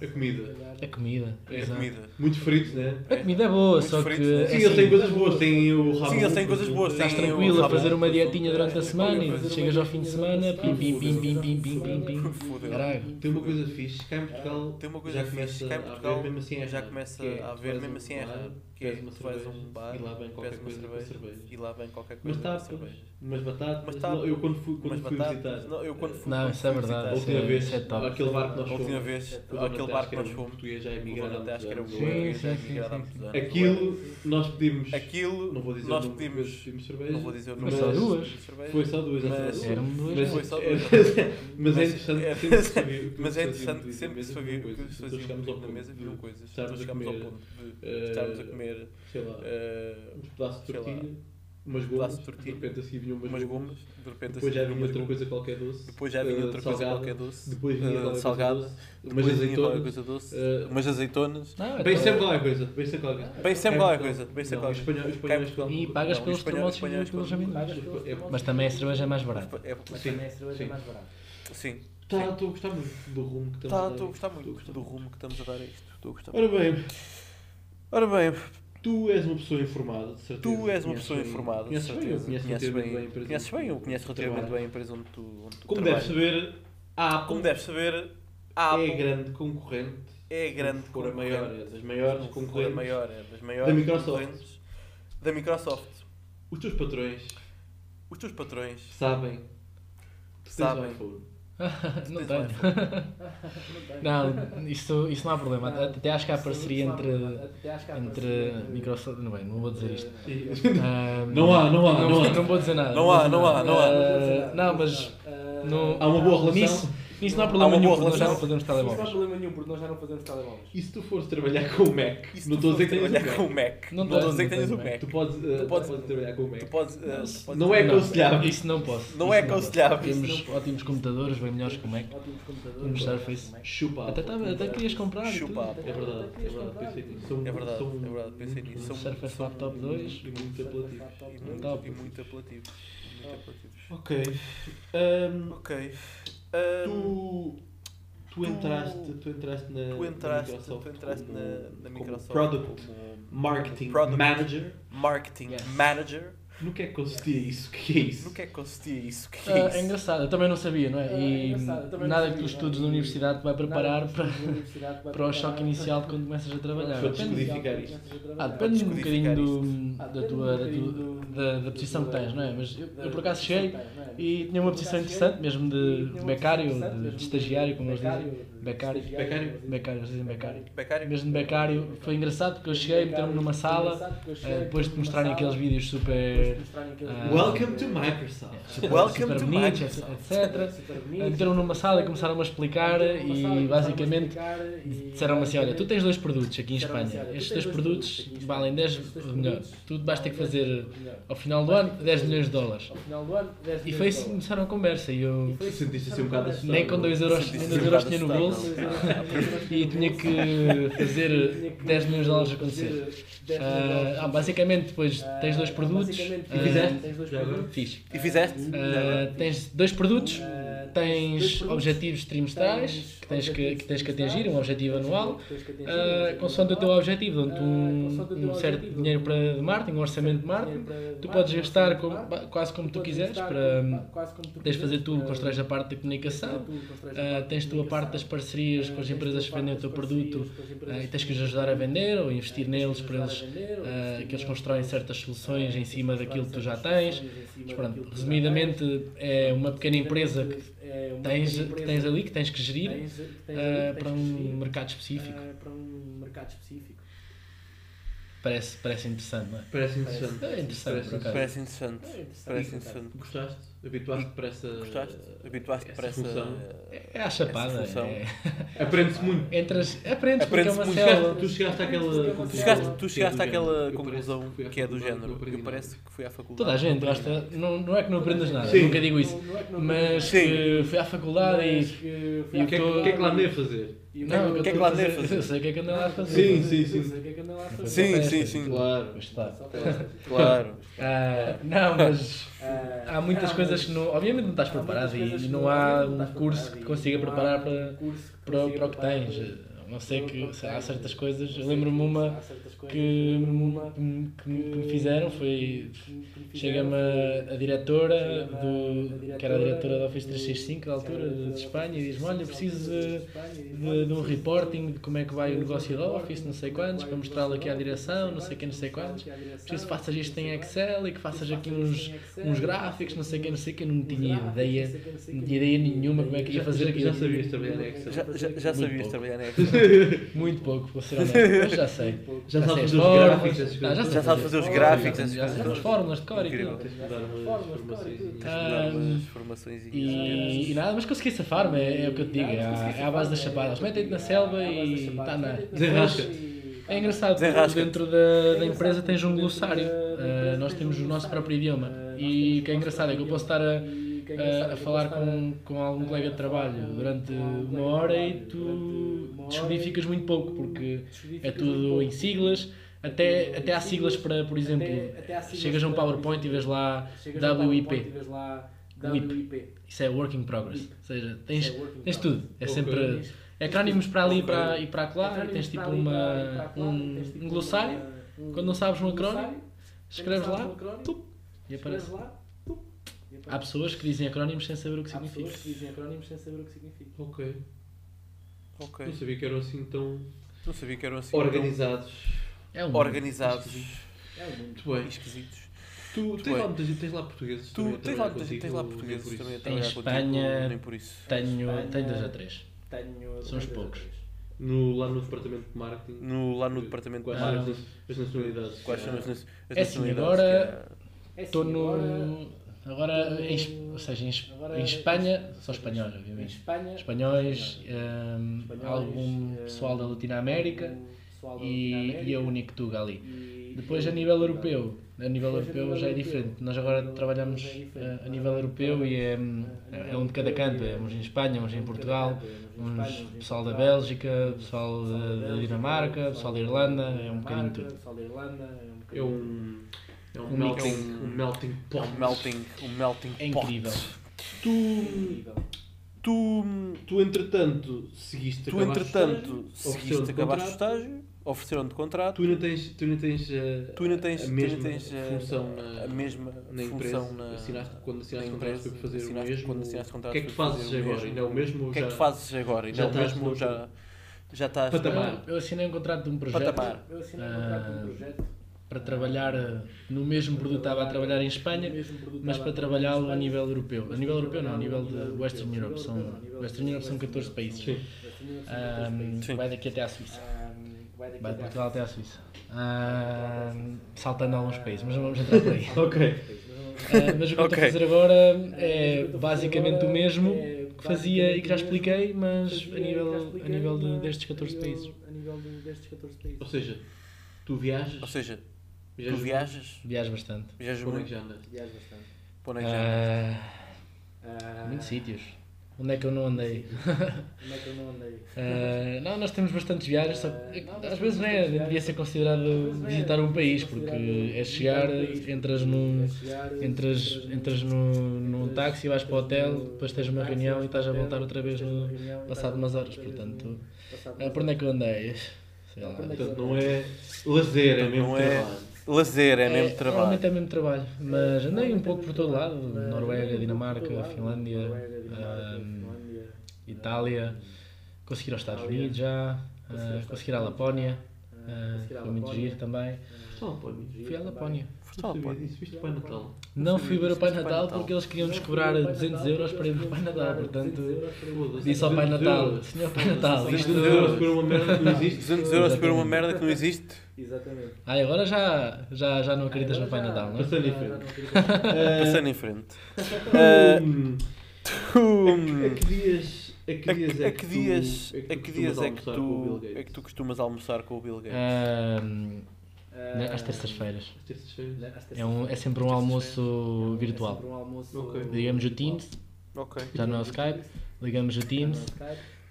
S3: A comida.
S2: a comida.
S3: É
S2: exato.
S1: comida.
S3: Muito frito, né?
S2: A comida é boa,
S1: Muito
S2: só
S1: frito,
S2: que. é
S3: Sim, eles
S2: assim,
S3: têm coisas boas. Têm o rabo.
S1: Sim, eles têm coisas boas,
S2: Estás tranquilo a fazer uma dietinha durante a semana e chegas ao fim de semana, pim, pim, pim, pim, pim, pim, pim, pim. Caralho.
S3: Tem uma coisa fixe. Cá em Portugal
S1: Tem uma coisa
S3: já
S1: fixe,
S3: começa
S1: cá em
S3: a
S1: Portugal
S3: haver mesmo assim é
S1: já começa a
S3: vais
S1: mesmo assim errado que tu vais a um bar
S3: e lá vem qualquer coisa
S1: cerveja,
S3: cerveja.
S1: E lá vem qualquer coisa
S3: mas
S1: tá,
S3: Mas batata,
S1: mas tá,
S3: não, eu quando fui, quando fui visitar.
S1: Não, eu quando fui,
S2: não isso é verdade.
S3: A última
S2: é-
S3: vez,
S2: é top.
S3: aquele bar que nós
S1: fomos. última vez, aquele bar que nós fomos.
S3: português já
S1: é
S3: imigrado.
S1: Até acho que era
S3: o
S1: português. É
S3: Aquilo, nós pedimos.
S1: Aquilo,
S3: não vou dizer
S1: nós pedimos.
S3: pedimos cerveja.
S1: Não vou dizer o nome.
S2: Só duas.
S3: Foi só duas.
S1: Mas foi
S3: é?
S1: só duas.
S3: Mas é interessante.
S1: Mas é interessante que sempre se fazia na mesa, viram coisas.
S3: Nós
S1: chegámos estávamos a comer
S3: sei lá,
S1: eh,
S3: uns pedaços de
S1: lá,
S3: umas gomas,
S1: de
S3: repente assim vinham umas,
S1: umas
S3: gomas,
S1: gomas, de repente
S3: depois
S1: assim,
S3: já vinha outra
S1: gomas.
S3: coisa qualquer doce,
S1: Depois já vinha
S3: eh,
S1: outra coisa
S3: salgada,
S1: qualquer doce,
S3: depois vinha coisa
S1: salgada,
S3: doce, umas
S1: depois
S3: azeitonas,
S1: coisa doce,
S3: eh,
S1: umas azeitonas.
S2: Não, é
S3: Bem sempre qualquer coisa, bem sempre qualquer coisa.
S1: Bem sempre qualquer coisa, bem sempre qualquer
S3: os espanhóis
S1: Portugal-
S2: E pagas pelos termossos e pelos amendoins.
S3: É-
S2: Mas também a cerveja é mais barata.
S1: É,
S3: Sim, sim.
S1: sim.
S3: Tá, estou a gostar muito do rumo que estamos
S1: Tá,
S3: a dar.
S1: Estou a gostar muito do rumo que estamos a dar a isto. Estou a gostar
S3: Ora bem,
S1: Ora bem,
S3: tu és uma pessoa informada, de certeza.
S1: tu és uma pessoa
S3: bem-
S1: informada, de
S3: Conheces bem,
S1: certeza.
S3: conheces relativamente
S1: bem,
S3: bem
S1: conheces bem conheces relativamente
S3: trabalhas.
S1: bem a empresa onde tu, onde tu
S3: Como
S1: trabalhas.
S3: deves saber, a Apple
S1: Como deves saber, a
S3: é
S1: Apple
S3: grande concorrente.
S1: é grande
S3: se for a
S1: concorrente.
S3: maior, é das maiores concorrentes.
S1: maior, é das maiores
S3: da Microsoft.
S1: da Microsoft.
S3: Os teus patrões
S1: Os teus patrões
S3: sabem
S1: Sabem.
S3: um.
S2: Não tenho. Não, isso, isso não há problema. Até acho que há parceria entre, entre Microsoft. Não, bem, não vou dizer isto. Ah,
S3: Não há, não há, não há.
S2: Não vou dizer nada.
S1: Não
S2: vou
S1: há, não há, não há.
S2: Não, mas. no-
S3: Há uma boa relação.
S2: Isso não há problema nenhum, porque nós já não fazemos
S4: Isso não há
S2: telemóveis.
S4: problema nenhum, porque nós já não fazemos telemóveis.
S3: E se tu fores trabalhar com o Mac?
S1: Se
S3: Não estou a dizer que tenhas
S1: trabalhar com
S3: Mac.
S1: o Mac.
S2: Não
S1: estou a dizer que tenhas o Mac.
S3: Tu podes,
S1: tu podes-
S3: trabalhar com o Mac.
S1: Tu podes, podes-
S3: Não é aconselhável.
S2: Isso não posso.
S1: Não é aconselhável.
S2: Temos ótimos computadores, bem melhores que o Mac.
S4: Ótimos computadores.
S2: Temos Surface.
S3: Chupa.
S2: Até, tava- até querias comprar.
S1: Chupa.
S3: É verdade, é verdade, pensei nisso. São,
S1: É verdade, é pensei nisso.
S2: Surface Laptop 2.
S3: e muito apelativos.
S1: E muito, apelativos.
S3: Ok.
S1: Ok.
S3: Tu,
S1: Um,
S3: tu entraste, tu entraste na,
S1: tu
S3: na
S1: entraste,
S3: Microsoft
S1: tu entraste
S3: como,
S1: na, na
S3: como
S1: Microsoft
S3: Product
S1: como
S3: Marketing
S1: Product
S3: Manager.
S1: Marketing
S2: Yes.
S1: Manager.
S3: No que é que consistia isso? O que é isso?
S1: No que é que consistia isso? O que
S2: Ah,
S1: é
S2: é
S1: isso?
S2: engraçado, eu também não sabia, não é?
S4: Ah, é
S2: E nada
S4: sabia,
S2: que tu
S4: não é?
S2: estudes na
S4: E
S2: universidade te vai preparar para, para o choque inicial de quando começas a trabalhar.
S3: Para
S2: Depende,
S3: descodificar isto.
S2: ah, depende um bocadinho do,
S4: Ah,
S2: da, tua, da, tua- da, da posição que tens, não é? Mas eu,
S4: da-
S2: eu por
S4: da
S2: acaso cheguei
S4: é?
S2: e tinha uma posição interessante, mesmo de becário, de, de estagiário, como eles dizem. Becário.
S3: Becário?
S2: Becário, eles dizem becário.
S1: Becário?
S2: Mesmo de becário, foi engraçado porque eu cheguei, meteram-me numa sala, eh, depois de mostrarem aqueles vídeos super. ah,
S3: Welcome to Microsoft.
S2: super,
S1: Welcome
S2: super
S1: to
S2: bonitos,
S1: Microsoft.
S2: etc. Meteram numa sala e começaram a explicar e basicamente disseram-me assim, olha, tu tens dois produtos aqui em Espanha, estes dois produtos valem 10, melhor, tu vais ter que fazer ao final do ano 10 milhões de dólares.
S4: Ao final do ano, 10
S2: E foi assim que começaram a conversa e eu
S3: Tu sentiste assim um bocado
S2: nem com 2 euros, nem dois euros tinha no bolso e tinha que fazer 10 milhões de dólares acontecer. Ah, ah, basicamente depois tens dois produtos,
S3: E
S2: ah,
S3: fizeste?
S4: Tens dois
S3: Já agora?
S4: produtos.
S2: fixe.
S1: E fizeste?
S2: Ah, tens dois produtos,
S4: Ah,
S2: tens objetivos trimestrais que tens que, que, tens que atingir, um objetivo anual.
S4: um
S2: Uh, consoante o teu objetivo, dão-te um,
S4: consoante o teu
S2: um certo dinheiro para de marketing, um orçamento de marketing. Tu podes gastar
S4: marketing.
S2: quase como tu quiseres para tens de fazer tu, constróis a parte da comunicação. Uh, tens tu a parte das parcerias com as empresas que vendem o teu produto
S4: com
S2: uh, e tens que os ajudar a vender ou investir neles para eles que eles constroem certas soluções em cima daquilo que tu já tens. Mas pronto, resumidamente é uma pequena empresa que
S4: É uma
S2: tens,
S4: empresa
S2: tens ali que tens que gerir
S4: tens- tens
S2: uh,
S4: ali que tens
S2: para um
S4: gerir,
S2: mercado específico.
S4: uh, para um mercado específico.
S2: Parece, parece interessante, não é?
S3: Parece interessante.
S2: É interessante, acaso.
S1: Parece interessante.
S4: É interessante,
S1: Parece interessante.
S3: Gostaste? Habituaste para essa.
S1: Gostaste? Habituaste
S3: essa
S1: para essa.
S3: função?
S2: É a chapada. É...
S3: Aprende-se muito.
S2: Entras, aprendes porque é
S1: Aprendes
S2: uma
S1: muito.
S2: célula.
S3: Tu chegaste àquela.
S4: Tu
S3: conclusão
S1: chegaste,
S3: que
S1: tu
S3: é
S1: chegaste
S3: do
S1: àquela conclusão que é do género. Eu parece que fui à faculdade.
S2: Toda a gente gosta, não, não é que não aprendas nada,
S3: Sim.
S2: nunca digo isso.
S4: Não- não é que não
S2: Mas
S1: Sim.
S2: que fui à faculdade
S4: Mas
S2: e.
S4: que fui à
S3: O que é que- o que é que lá andei a fazer?
S4: E
S2: Não,
S1: o que é que
S2: eu
S1: lá andei a
S2: fazer-? Eu sei o que é que andei lá a fazer.
S3: Sim, sim, sim.
S4: Eu sei o que é que andei lá a fazer.
S1: Sim, sim, sim.
S3: Claro.
S1: Claro.
S2: Ah, não, mas
S4: Ah,
S2: há muitas
S4: não,
S2: coisas que não. Obviamente não estás preparado e não há um curso que consiga preparar para, para, para o que tens. Não sei que há certas coisas. Eu lembro-me uma que, que, me- fizeram foi. Chega-me a, a diretora, do, que era a diretora da Office 365 da altura, de, Espanha, e diz-me: Olha, preciso de, de, de um reporting de como é que vai o negócio da Office, não sei quantos, para mostrar-lhe aqui à direção, não sei quem, não sei quantos. Preciso que faças isto em Excel e que faças aqui uns, uns gráficos, não sei quem, não sei quem. Não tinha ideia, não tinha ideia nenhuma como é que ia fazer aquilo.
S3: Já sabias trabalhar em Excel?
S1: Já, sabias trabalhar na Excel?
S2: Muito pouco, vou ser honesto, mas já sei.
S3: Já
S2: sei
S3: sabes fazer os gráficos, essas
S2: ah, já
S1: Já sabes fazer os
S2: as
S1: gráficos,
S2: fórmulas,
S1: essas
S2: já as fórmulas de cor e tudo.
S3: Tens
S2: Ah,
S1: formações
S2: E, e nada, mas consegui safar-me, é, é o que eu te digo, é, à- é à base das chapadas. Metem-te na selva e está na.
S3: Desenrasca.
S2: É engraçado, dentro da, da empresa tens um glossário, Ah, nós temos o nosso próprio idioma. E o que é engraçado é que eu posso estar a, a, a falar com, com algum colega de trabalho durante uma hora e tu descodificas muito pouco, porque é tudo em siglas. Até, até há siglas para, por exemplo, chegas a um PowerPoint e vês lá WIP.
S4: WIP.
S2: Isso é work in progress. Ou seja, tens,
S4: é
S2: tens tudo. É sempre acrónimos para ali e para, e para lá. Tens tipo uma, um, um glossário. Quando não sabes um acrónimo, escreves lá tup, e aparece. Há pessoas que dizem acrónimos sem saber o que
S4: Há pessoas
S2: significa.
S4: que dizem acrónimos sem saber o que significa.
S3: Ok.
S1: Ok.
S3: Não sabia que eram assim tão
S1: Não sabia que eram assim
S3: organizados.
S2: É um
S1: organizados
S4: É o mundo.
S3: Muito bem.
S1: esquisitos.
S3: Tu
S1: Muito
S3: tens lá, muita gente, tens lá portugueses.
S1: Tu tens lá,
S3: contigo,
S1: tens lá portugueses também a
S2: Em
S1: trabalhar
S2: Espanha-
S1: contigo, nem por isso.
S2: Tenho,
S4: Espanha-
S2: tenho dois a três.
S4: Tenho.
S2: São os poucos.
S3: No, lá no departamento de marketing.
S1: No, lá no departamento de
S3: Quais
S1: marketing.
S3: são as, as nacionalidades?
S1: Quais são as, as
S2: É assim,
S1: nacionalidades
S2: agora-
S1: que
S4: É
S2: Estou
S4: assim,
S2: no.
S4: agora-
S2: Agora, em, ou seja, em,
S4: Agora,
S2: em Espanha, só
S4: em-
S2: espanhóis,
S4: Em
S2: obviamente.
S4: Espanha,
S2: Espanhóis, hum,
S4: espanhóis,
S2: algum
S4: eh,
S2: pessoal da
S4: algum pessoal da
S2: e, e a Único Tuga ali.
S4: e-
S2: Depois, a nível europeu, a nível
S4: a
S2: europeu já é
S4: europeu,
S2: diferente. Nós agora trabalhamos
S4: é
S2: eh, a nível europeu e é, é um de cada canto. É uns em Espanha, uns em Portugal, uns pessoal da Bélgica, pessoal da, da Dinamarca, pessoal da Irlanda, é um bocadinho tudo.
S4: Irlanda, é um
S3: É um. É um,
S2: Um
S3: melting, um melting
S1: É
S3: pot.
S1: um melting, um melting
S2: É
S1: pot.
S2: incrível.
S3: Tu,
S4: incrível.
S1: Tu,
S3: tu, entretanto, seguiste
S1: tu
S3: o
S1: entretanto, seguiste, acabaste o
S3: contrato.
S1: estágio, ofereceram-te contrato,
S3: Tu ainda tens, tu ainda tens, eh,
S1: tu ainda tens,
S3: a
S1: tu
S3: mesma
S1: ainda tens eh,
S3: função na,
S1: a mesma
S3: na empresa.
S1: na,
S3: assinaste, quando assinaste
S1: na
S3: contrato
S1: empresa,
S3: foi para fazer o
S1: assinaste
S3: mesmo.
S1: quando assinaste
S3: o
S1: contrato
S3: que é que tu fazes
S1: o
S3: agora? Ainda é o mesmo?
S1: O que é que fazes agora? Ainda
S3: já
S1: é o mesmo, já, já estás
S3: Patamar.
S2: Eu assinei um contrato de um projeto.
S1: Patamar.
S4: Eu assinei um contrato de um
S2: Ah,
S4: projeto.
S2: Para trabalhar eh, no mesmo produto estava a trabalhar em Espanha, mas para trabalhá-lo a nível europeu. A nível europeu não, a nível de Western Europe. São, Western Europe são 14 países.
S3: Sim.
S1: Sim.
S2: vai daqui até à Suíça.
S4: Vai
S2: de Portugal até à Suíça. Ahm, saltando alguns países, mas não vamos entrar por aí.
S3: Ok.
S2: Ah, mas o que eu estou a fazer agora é basicamente o mesmo que fazia e que já expliquei, mas a nível, a nível de- destes 14 países.
S4: A nível de- destes 14 países.
S3: Ou seja, tu viajas.
S1: Ou seja, tu
S3: viajas
S1: viajas,
S2: Viajo bastante.
S1: viajas
S3: é que
S1: muito?
S4: Viajas bastante.
S1: para onde é que já andas?
S2: Ah,
S4: Ah,
S2: muitos sítios. Onde é que eu não andei?
S4: Onde é que eu não andei?
S2: Ah, não, nós temos bastantes viagens, só que às vezes não é, devia ser considerado visitar um país, porque é chegar, entras num, entras, entras no, num táxi, vais para o hotel, depois tens uma reunião e estás a voltar outra vez no, passado umas horas, portanto, ah, por onde é que eu andei? Sei lá.
S3: Portanto, não é lazer, é mesmo
S1: não é-. Lazer, é mesmo trabalho.
S2: Normalmente é mesmo trabalho, mas andei um pouco por todo lado, Noruega, Dinamarca, Finlândia, ah, Itália, consegui ir aos Estados Unidos já, ah, consegui ir à Lapónia, ah, foi muito giro também.
S3: Só pode
S2: Fui à Lapónia.
S3: Sabia
S1: pode.
S3: disso, viste o Pai Natal.
S2: Não fui ver o Pai Natal porque eles queriam nos cobrar 200 euros para ir ver o Pai Natal, portanto disse ao Pai
S3: 200
S2: Natal. Senhor Pai Natal,
S3: 200
S2: isto...
S3: euros por uma merda que não existe.
S1: 200 euros por uma
S2: Exatamente.
S1: merda que não existe.
S4: Exatamente.
S2: Ai, agora já, já, já não acreditas no Pai Natal, não é?
S3: Passando em frente.
S1: Passando em frente.
S3: Ah,
S1: Hum,
S3: A
S1: hum,
S3: que dias, a que
S1: A
S3: dias
S1: que-
S3: é
S1: a
S3: que tu-
S1: dias
S3: é que
S1: a
S3: tu
S1: é
S3: costumas almoçar com o Bill
S1: tu
S3: Gates?
S1: é que tu costumas almoçar com o Bill Gates?
S2: Ahm,
S4: Ah,
S2: às terças-feiras.
S3: Às terças-feiras?
S2: É, um, é sempre um almoço virtual.
S4: um almoço
S3: Ok.
S2: Ligamos o Teams,
S1: Ok.
S2: já no é Skype, ligamos o Teams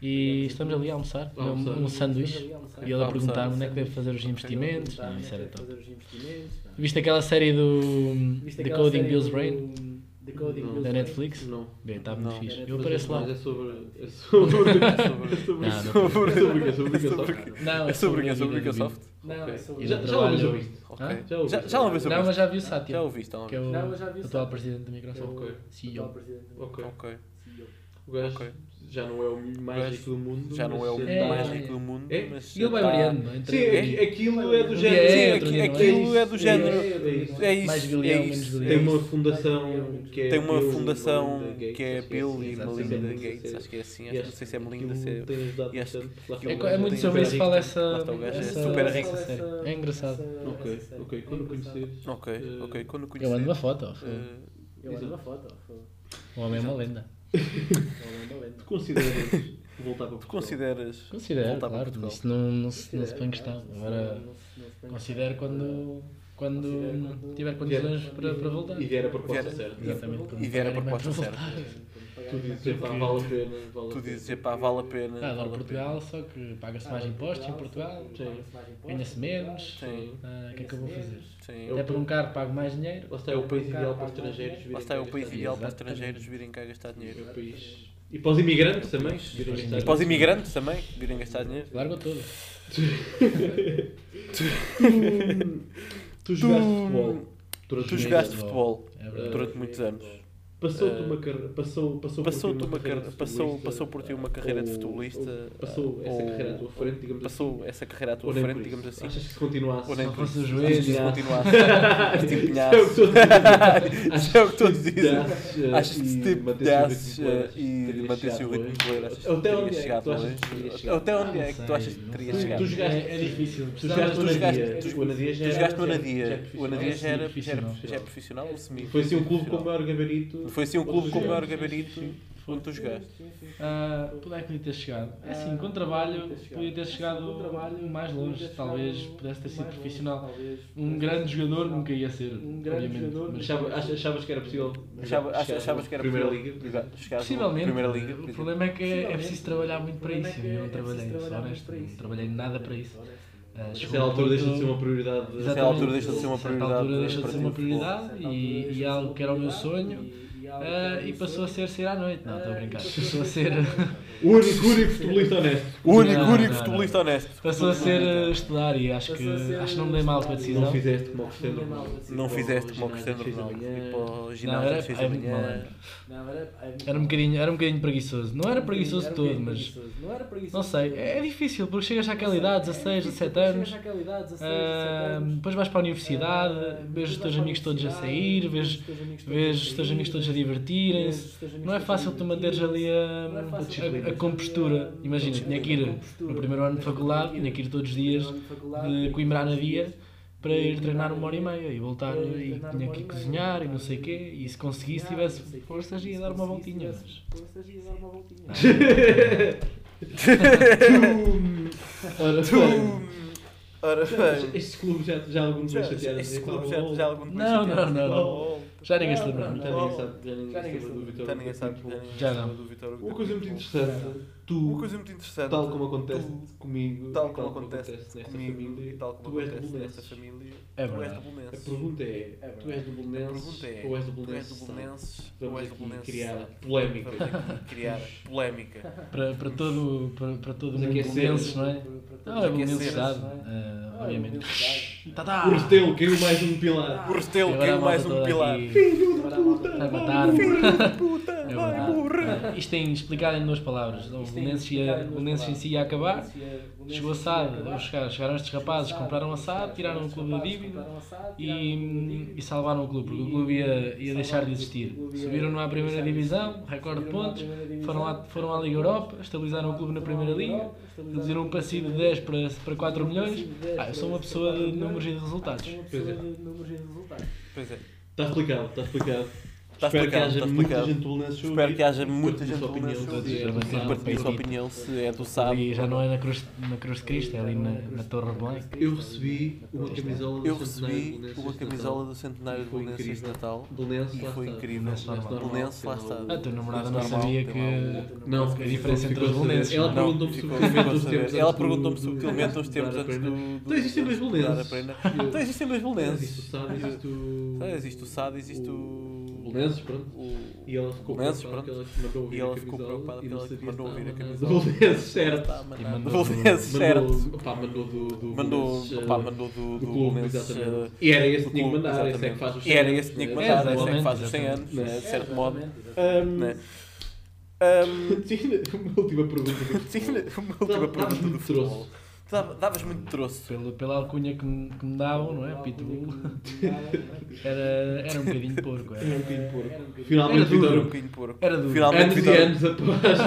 S2: e estamos ali a almoçar,
S3: A almoçar.
S2: um, um sanduíche. E ele a perguntar-me onde é que deve fazer os investimentos.
S4: Perguntar
S2: Não,
S4: onde é
S2: isso
S4: que
S2: era
S4: deve
S2: top.
S4: fazer os investimentos.
S2: Viste aquela série do The Coding Bill's
S4: do-
S2: Brain?
S4: The Coding
S3: Não.
S2: Da? Netflix?
S3: Não.
S2: Bem, está
S1: Não.
S2: muito fixe.
S4: Mas
S2: Eu
S3: Mas
S2: apareço lá.
S3: É sobre. É sobre. É sobre.
S2: Não, não.
S3: É sobre. É sobre. É sobre.
S2: Não,
S1: É sobre É sobre Microsoft?
S4: Não, é sobre...
S3: Já ouviste?
S1: Ok.
S3: Já?
S1: Já, já uma vez
S2: Não, mas já vi o Satya,
S1: Já ouviste,
S2: que é o
S4: Não, mas
S2: atual presidente da Microsoft.
S3: Ok.
S2: CEO.
S3: Ok.
S1: Ok.
S3: O gajo
S1: Ok.
S3: Já não é o mais rico do mundo.
S1: Já não é o
S2: É,
S1: mais
S2: é.
S1: rico do mundo,
S3: É?
S1: mas
S2: E ele vai
S1: tá-
S2: variando. entre-
S3: Sim, aqui- aquilo é do género.
S2: é,
S1: Sim,
S2: não
S1: aquilo é do
S3: É
S1: género. É isso. É isso, é.
S3: Tem uma fundação que é.
S1: Tem uma
S3: Bill e
S1: fundação que é
S3: acho
S1: Bill
S3: assim,
S1: e. Melinda
S3: Sim,
S1: Gates,
S3: sim.
S1: acho que é assim, acho, não sei se é Melinda,
S3: aquilo
S1: se é... e aquilo
S2: É, é muito sobre isso, fala essa,
S1: é super
S2: série. É engraçado.
S3: Ok, ok. Quando conheceres.
S1: Ok,
S3: eh,
S1: ok, quando o
S2: Eu mando uma foto.
S1: eh,
S4: Eu mando uma foto.
S2: O homem é uma lenda.
S3: Tu consideras voltar para
S1: Tu
S3: Portugal?
S1: consideras...
S2: Considero,
S1: voltar para
S2: claro.
S1: Portugal?
S2: Isso não, não, se, não se põe em questão. Agora, considero quando, quando
S4: Considero quando-
S2: tiver condições para, para voltar.
S3: E vier a proposta certa.
S2: Exatamente.
S1: E vier a proposta certa.
S3: Tu dizes, epá, vale a pena. Vale
S1: Tu
S3: pena.
S1: dizes, epá, vale a pena.
S2: Ah,
S1: vale
S2: Portugal, só que paga-se mais impostos em Portugal, ganha-se menos.
S1: Sim,
S2: Ah, O que é que eu vou fazer?
S1: sim.
S2: Até por um carro pago mais dinheiro.
S3: Lá está, é o país ideal para estrangeiros virem
S1: Lá está, é o
S3: cá
S1: país
S3: gastar
S1: ideal para
S2: Exatamente.
S1: estrangeiros virem cá gastar
S3: É
S1: dinheiro.
S3: o país. E para os imigrantes também.
S1: E para os imigrantes também, virem gastar dinheiro.
S2: Larga tudo.
S3: Tu jogaste futebol. durante
S1: Tu jogaste futebol
S2: É
S1: durante muitos anos.
S3: Passou-te
S1: Eh,
S3: uma carreira. Passou, passou, por ti
S1: Passou-te uma
S3: carreira de
S1: passou, passou por ti uma carreira de futebolista.
S3: ou Passou essa
S1: ou-
S3: carreira à tua frente, digamos
S1: Passou
S3: assim.
S1: essa carreira à tua frente,
S3: por
S1: digamos assim.
S3: Achas que se continuasse?
S1: Ou nem por isso.
S2: o
S1: Achas que se continuasse. Se
S3: é o que estou a dizer.
S1: Isso é o que estou a dizer.
S3: Achas, eh,
S1: Achas que se
S3: e
S1: te
S3: mantesse o ritmo
S1: pedasses
S3: polar,
S1: e mantesse o ritmo polar, achas que
S3: Até onde é que
S1: chegado
S3: tu achas que terias chegado?
S1: Até onde é que tu achas que terias chegado?
S2: É, é difícil.
S3: Tu jogaste
S2: de
S3: o Anadia.
S1: tu-
S3: O Anadia já
S1: Tu
S3: era-
S1: jogaste
S3: já-
S1: Anadia.
S3: é
S1: O
S3: profissional.
S1: Anadia já era, era,
S2: profissional.
S3: Foi assim um clube com maior gabarito.
S1: Foi assim um clube com
S3: Sim,
S1: maior gabarito
S3: sim,
S1: onde tu jogaste.
S2: Ah, onde é que podia ter chegado? É assim, com trabalho podia ter chegado mais longe, talvez pudesse ter sido profissional. Um grande jogador nunca ia ser, obviamente. Mas
S3: Achava- ach- Achavas que era possível?
S1: Achava- Achavas que era
S3: Primeira
S1: possível
S3: Liga?
S2: Possivelmente,
S1: Primeira Liga,
S2: o problema é que é, é preciso trabalhar muito para isso. Eu não trabalhei, sou honesto, não trabalhei nada para isso. Ah,
S3: A
S2: chegou um
S3: altura deixa de ser uma prioridade.
S2: Exatamente.
S1: altura deixa de ser uma
S2: A
S1: prioridade
S2: altura deixa de ser uma
S1: o
S2: prioridade e, e algo que era o meu sonho ah, e passou a ser sair à noite. Não, estou a brincar. Passou a ser,
S3: único, único futebolista honesto.
S1: O único,
S2: Não,
S1: único
S2: não,
S1: futebolista honesto.
S2: passou a ser ah, estudar e acho que, acho que não me dei mal com a decisão.
S3: Não fizeste como o Cristiano Ronaldo.
S1: Não fizeste como o Cristiano Ronaldo.
S3: seis da manhã.
S1: Ir para o
S2: Não,
S1: ginásio
S2: era,
S1: às seis da
S2: é muito
S1: manhã.
S2: malandro. Era um bocadinho, era um bocadinho preguiçoso. Não era preguiçoso de todo, mas não sei. É, é difícil porque chegas àquela idade, 16, 17 anos. ah, depois vais para a universidade, vês os teus amigos todos a sair, vês, vês os teus amigos todos a divertirem-se. Não é fácil tu manteres ali a, a, compostura. Imagina, tinha que ir no primeiro ano de faculdade, tinha que ir todos os dias de Coimbra na dia para ir treinar uma hora e meia e voltar e tinha que ir cozinhar e não sei o quê. E se conseguisse, tivesse forças, ia dar uma voltinha. Mas...
S3: Ora,
S1: Ora bem.
S3: Este clube já, já algum dia chateado.
S1: Este clube já, já algum
S2: Não, não, não, não. Já ninguém se lembra.
S3: Já ninguém sabe. Já ninguém sabe do Vitor
S1: Já ninguém sabe.
S3: Hugo.
S2: Já não.
S3: Uma coisa muito interessante.
S1: Uma
S3: Tu,
S1: coisa muito interessante.
S3: tal como acontece
S1: tu-
S3: comigo,
S1: tal como acontece
S3: nesta
S1: comigo
S3: família,
S1: e tal como
S3: tu és
S1: acontece
S3: do
S1: nesta família,
S2: É
S1: tu és do
S3: A
S1: Belenenses.
S3: pergunta é, tu és do
S1: A
S3: Belenenses
S1: pergunta é,
S3: ou és do
S1: tu és
S3: Belenenses?
S1: do Belenenses ou
S3: Vamos
S1: és do Belenenses?
S3: criar polémica.
S1: Vamos aqui criar polémica.
S2: Para, para todo, para, para todo mundo belenenses, não é? Não, é belenenses
S1: Aquecer.
S2: cidade, ah, obviamente. Tá, tá.
S3: O Restelo caiu mais um pilar.
S1: O Restelo
S2: a
S1: caiu mais um pilar.
S3: Filho da puta!
S2: Vai.
S1: Puta,
S2: É
S1: vai
S2: verdade.
S1: morrer.
S2: Isto tem explicado em duas palavras. O Belenenses, ia, o em si ia acabar. Chegou a SAD, chegaram, chegaram estes rapazes, compraram a SAD, tiraram o clube da dívida e, e salvaram o clube, porque o clube ia, ia deixar de existir. Subiram à primeira divisão, recorde de pontos, foram à, foram à Liga Europa, estabilizaram o clube na primeira liga, reduziram o passivo de 10 para, para 4 milhões. Ah, eu sou uma pessoa de números e de resultados.
S3: Pois é.
S1: Pois é.
S3: Está explicado, está explicado.
S1: Está
S3: Espero
S1: explicado,
S3: que haja
S1: está
S3: muita
S1: explicado.
S3: gente do Belenenses a
S1: Espero
S3: ouvir.
S1: que haja muita gente do
S3: opinião,
S1: Belenenses a sua opinião se é do sábado.
S2: Já não é na Cruz, na cruz de Cristo, é ali na, na Torre Blanca.
S3: Eu recebi uma camisola do
S1: Eu
S3: Centenário
S1: recebi
S3: Belenenses
S1: uma camisola do centenário
S3: E
S1: do Belenenses de. Natal.
S3: Belenenses,
S1: E
S3: lá
S1: foi
S3: está.
S1: incrível.
S2: Belenenses.
S1: Belenenses, lá está.
S2: A tua namorada não sabia que
S3: Não,
S2: a diferença entre os belenenses.
S3: Ela
S1: Não,
S3: perguntou-me subtilmente os tempos
S1: Ela
S3: antes do-
S1: perguntou-me
S3: do-
S1: subtilmente os
S3: do- a
S1: antes do. do-
S3: Então existem dois
S1: do- do-
S3: belenenses.
S1: Então existem dois
S3: Existe o
S1: belenenses.
S3: SAD, existe o...
S1: Ah, Existe o SAD, existe o.
S3: Belenenses, pronto.
S1: o-
S3: E ela ficou
S1: Belenenses,
S3: preocupada
S1: pronto.
S3: que ela mandou ouvir
S1: E ela
S3: a
S1: ficou preocupada
S3: e não sabia
S1: mandou ouvir a camisola.
S3: Belenenses, certo.
S1: Tá, Belenenses, certo.
S3: Mandou, pá, mandou do, do
S1: Mandou,
S3: Belenenses, eh,
S1: mandou do,
S3: do
S1: do
S3: clube, exatamente. E era esse que tinha que mandar, esse é que faz os
S1: E era
S3: 100
S1: esse que tinha que
S3: anos.
S1: mandar, esse é que faz os 100 anos, né, de certo modo.
S3: Tinha uma última pergunta.
S1: Sim, uma última pergunta do futebol. Dava- Davas muito troço.
S2: pelo, pela alcunha que me, que me davam, não é? Pitbull. Era, era um bocadinho porco.
S3: Era um
S2: Era,
S3: bocadinho porco. Finalmente,
S2: Era.
S1: Um bocadinho porco.
S2: era duro.
S1: Finalmente,
S3: anos e anos após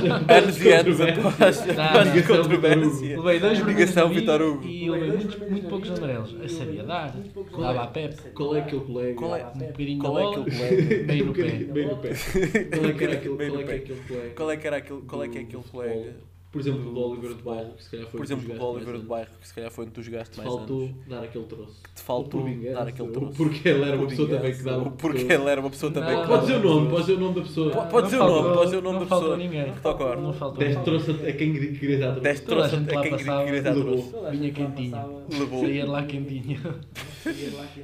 S1: Anos e anos após
S2: Tá,
S1: após a
S3: ligação
S1: controvérsia.
S2: Levei dois
S1: Ligação
S2: a
S1: Vitor Hugo.
S2: e levei muitos, muito poucos amarelos. Eu sabia dar. Dava a Pepe.
S3: Qual é aquele colega?
S1: Qual é-
S2: Um bocadinho
S1: Qual é aquele colega?
S2: bem
S3: Um
S2: no pé.
S3: Bem no pé. Qual é que era aquele, é é colega?
S1: Qual é que era aquele, qual é é aquele colega?
S3: Por exemplo, do Oliver de Bairro, que se calhar foi
S1: Por exemplo, do Oliver
S3: mais
S1: de Bairro, que se calhar foi tu jogaste
S3: anos.
S1: mais
S3: Faltou
S1: anos.
S3: dar aquele troço.
S1: Te faltou dar aquele troço.
S3: Porque ele era uma pessoa também que dava.
S1: Porque ele era uma pessoa também
S2: Não,
S1: que
S3: Pode
S1: dava
S3: dizer o nome, pode dizer o nome da pessoa.
S1: Pode- pode dizer o
S2: faltou-
S1: nome, pode dizer o nome
S2: não
S1: da
S2: faltou
S1: pessoa.
S2: ninguém.
S1: Que toca agora.
S2: Não faltou
S3: Deste
S2: ninguém.
S3: troço a quem queria dar troço.
S1: Deste troço a quem queria dar
S3: Levou.
S1: troço.
S2: Vinha quentinho.
S1: Levou.
S2: Saía lá quentinho.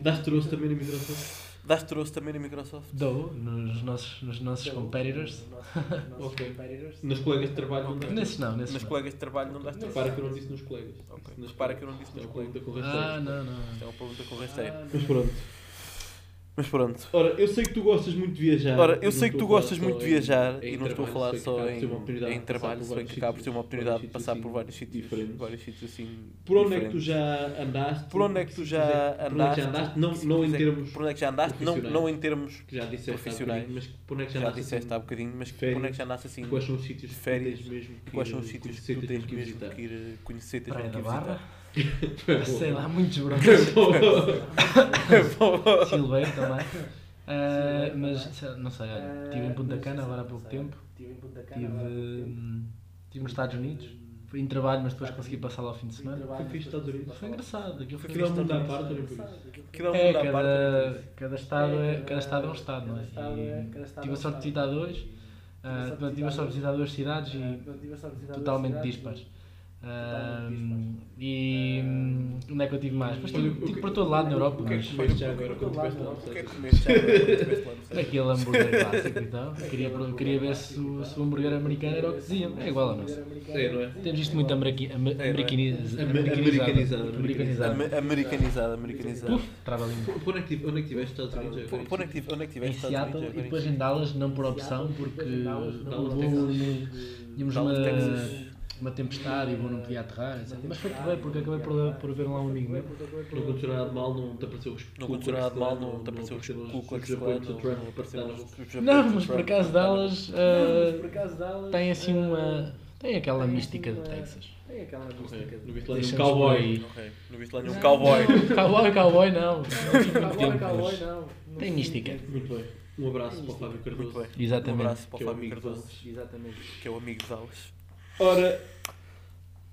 S3: Daste troço também na Microsoft.
S1: Daste troço também na Microsoft.
S2: Dou nos nossos, nos nossos competitors.
S3: Ok. Nos colegas de trabalho não daste
S2: Nesses não, nesses
S1: Nas
S2: não.
S1: colegas de trabalho não daste troço.
S3: Repara que eu não disse nos colegas.
S1: Ok.
S3: Disse nas
S1: Repara que eu não disse
S3: é
S1: nos
S3: uma
S1: colegas.
S3: pergunta com
S2: Ah, não, não.
S1: Isto é uma pergunta com rasteiro.
S3: Mas pronto.
S1: Mas pronto.
S3: Ora, eu sei que tu gostas muito de viajar.
S1: Ora, eu sei que tu gostas muito de viajar
S3: em
S1: e não estou a falar só em, em trabalho, sei que acaba por ser uma oportunidade de passar por vários sítios
S3: diferentes.
S1: vários sítios assim.
S3: Por onde é que tu já andaste?
S1: Por onde é que tu já
S3: é
S1: andaste?
S3: já andaste? Não, não em termos
S1: Por onde é que já andaste? Não,
S3: profissionais.
S1: não em termos
S3: que já disseste há
S1: profissionais.
S3: bocadinho, mas por onde é que já
S1: já
S3: andaste?
S1: disseste
S3: assim?
S1: há bocadinho, mas por onde é que já andaste assim?
S3: Quais são os sítios
S1: férias?
S3: que tu tens mesmo que
S1: Quais
S3: ir
S1: são os sítios que tu
S3: tens
S1: mesmo que ir conhecer, tens mesmo que visitar?
S2: Sei lá, muitos broncos. Silveiro também. Ah, mas sei não sei, olha, estive em Punta Cana agora há pouco tempo.
S4: Estive
S2: hum, estive nos Estados Unidos. Fui em trabalho, mas depois consegui passar lá ao fim de semana.
S3: Foi fixe Estados Unidos.
S2: Foi engraçado. Aquilo foi
S3: Aquilo é um mundo à parte, por isso.
S2: É, cada, cada, estado é, cada estado é um estado, não é? E tive a sorte de visitar dois. ah, tive a sorte de visitar duas cidades e totalmente dispares. E hum, onde é que eu tive mais? Depois tive,
S3: o
S2: tive
S3: que-
S2: por todo lado na Europa,
S3: O que é
S2: mas
S3: que comeste já agora quando estiveste lá?
S1: O que é que comeste já agora no Sérgio?
S2: aquele hambúrguer clássico e tal. Queria, queria ver se o, se o hambúrguer americano era o que diziam. É igual ao nosso.
S3: É, não é?
S2: Temos isto muito Am- americanizado.
S3: americanizado,
S2: Americanizado.
S1: Ama- Americanizado, americanizado.
S2: Uf, trava
S3: Onde é que tive- onde é que estiveste nos Estados Unidos
S1: onde é que é que
S2: Em
S1: tiveste
S2: Seattle e depois em Dallas, não por opção, porque tínhamos uma. Uma tempestade e o voo não podia aterrar, etc. Mas foi bem, porque acabei por, por ver lá um amigo meu.
S3: Não aconteceu nada de mal, não te apareceu os
S1: Não aconteceu nada de mal, não te apareceu os não
S2: mas por acaso Dallas tem assim uma. tem aquela mística de Texas.
S4: Tem aquela
S3: viste lá nenhum
S2: Deixa-nos
S3: cowboy.
S1: viste lá nenhum cowboy.
S2: Cowboy, cowboy não.
S4: Cowboy, cowboy, não.
S2: Tem mística.
S3: Muito bem. Um abraço para o Fábio
S1: Muito
S3: Cardoso.
S1: bem. Um
S2: Exatamente.
S1: abraço para
S3: Que
S1: o
S3: é
S1: Fábio Cardoso.
S4: Exatamente.
S1: que é o amigo de Dallas.
S3: Ora,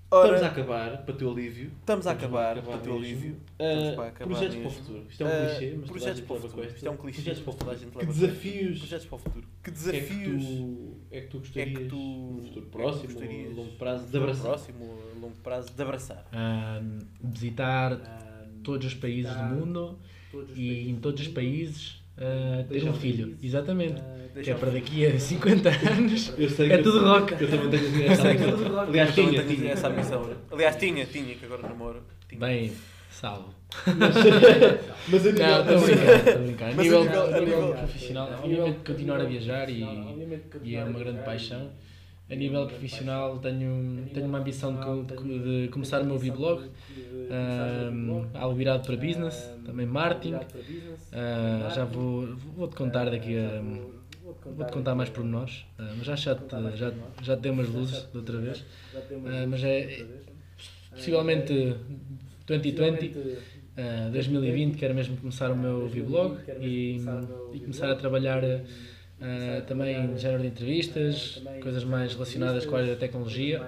S1: Ora,
S3: estamos a acabar, para teu alívio.
S1: estamos a acabar,
S3: acabar
S1: para o teu
S3: mesmo.
S1: alívio. Estamos para acabar
S3: projetos para o
S1: mesmo.
S3: futuro. Isto é um
S1: Ah,
S3: clichê, mas
S1: projetos para o futuro. Isto é um clichê,
S3: Projetos para o futuro. Que desafios
S1: Projetos para o futuro. Que
S3: é que
S1: desafios
S3: tu, é que tu gostarias,
S1: é que tu-
S3: no futuro
S1: é que tu
S3: próximo, a longo prazo, de abraçar?
S1: próximo, a longo prazo, de abraçar.
S2: Ah, visitar todos os países do mundo e em todos os países ah, ter um filho.
S4: países.
S2: Exatamente. Que
S1: Deixa
S2: é para daqui a 50 anos.
S3: Eu sei
S2: É
S3: que
S2: tudo
S3: eu,
S2: rock.
S3: Eu também tenho essa
S2: que é rock.
S3: Aliás, tinha, tinha.
S1: essa ambição. Aliás, tinha, tinha, que agora namoro. Tinha.
S2: Bem, salvo.
S3: Mas a nível...
S2: Não, estou a brincar, estou a brincar. A
S1: Mas a
S2: nível,
S1: nível-
S2: a
S1: a
S2: nível
S1: nível-
S2: profissional, obviamente continuar a viajar e, e é uma grande paixão. A nível profissional tenho, tenho uma ambição de, de, de começar o meu vlog, um, algo virado para business, também marketing. Ah, já vou, vou-te contar daqui a... Vou-te contar mais pormenores, ah, mas já, já, te, já, já te dei umas luzes da outra vez. Ah, mas é possivelmente 2020, ah, 2020, quero mesmo começar o meu vlog e, e começar a trabalhar ah, também género de entrevistas, coisas mais relacionadas com a área da tecnologia.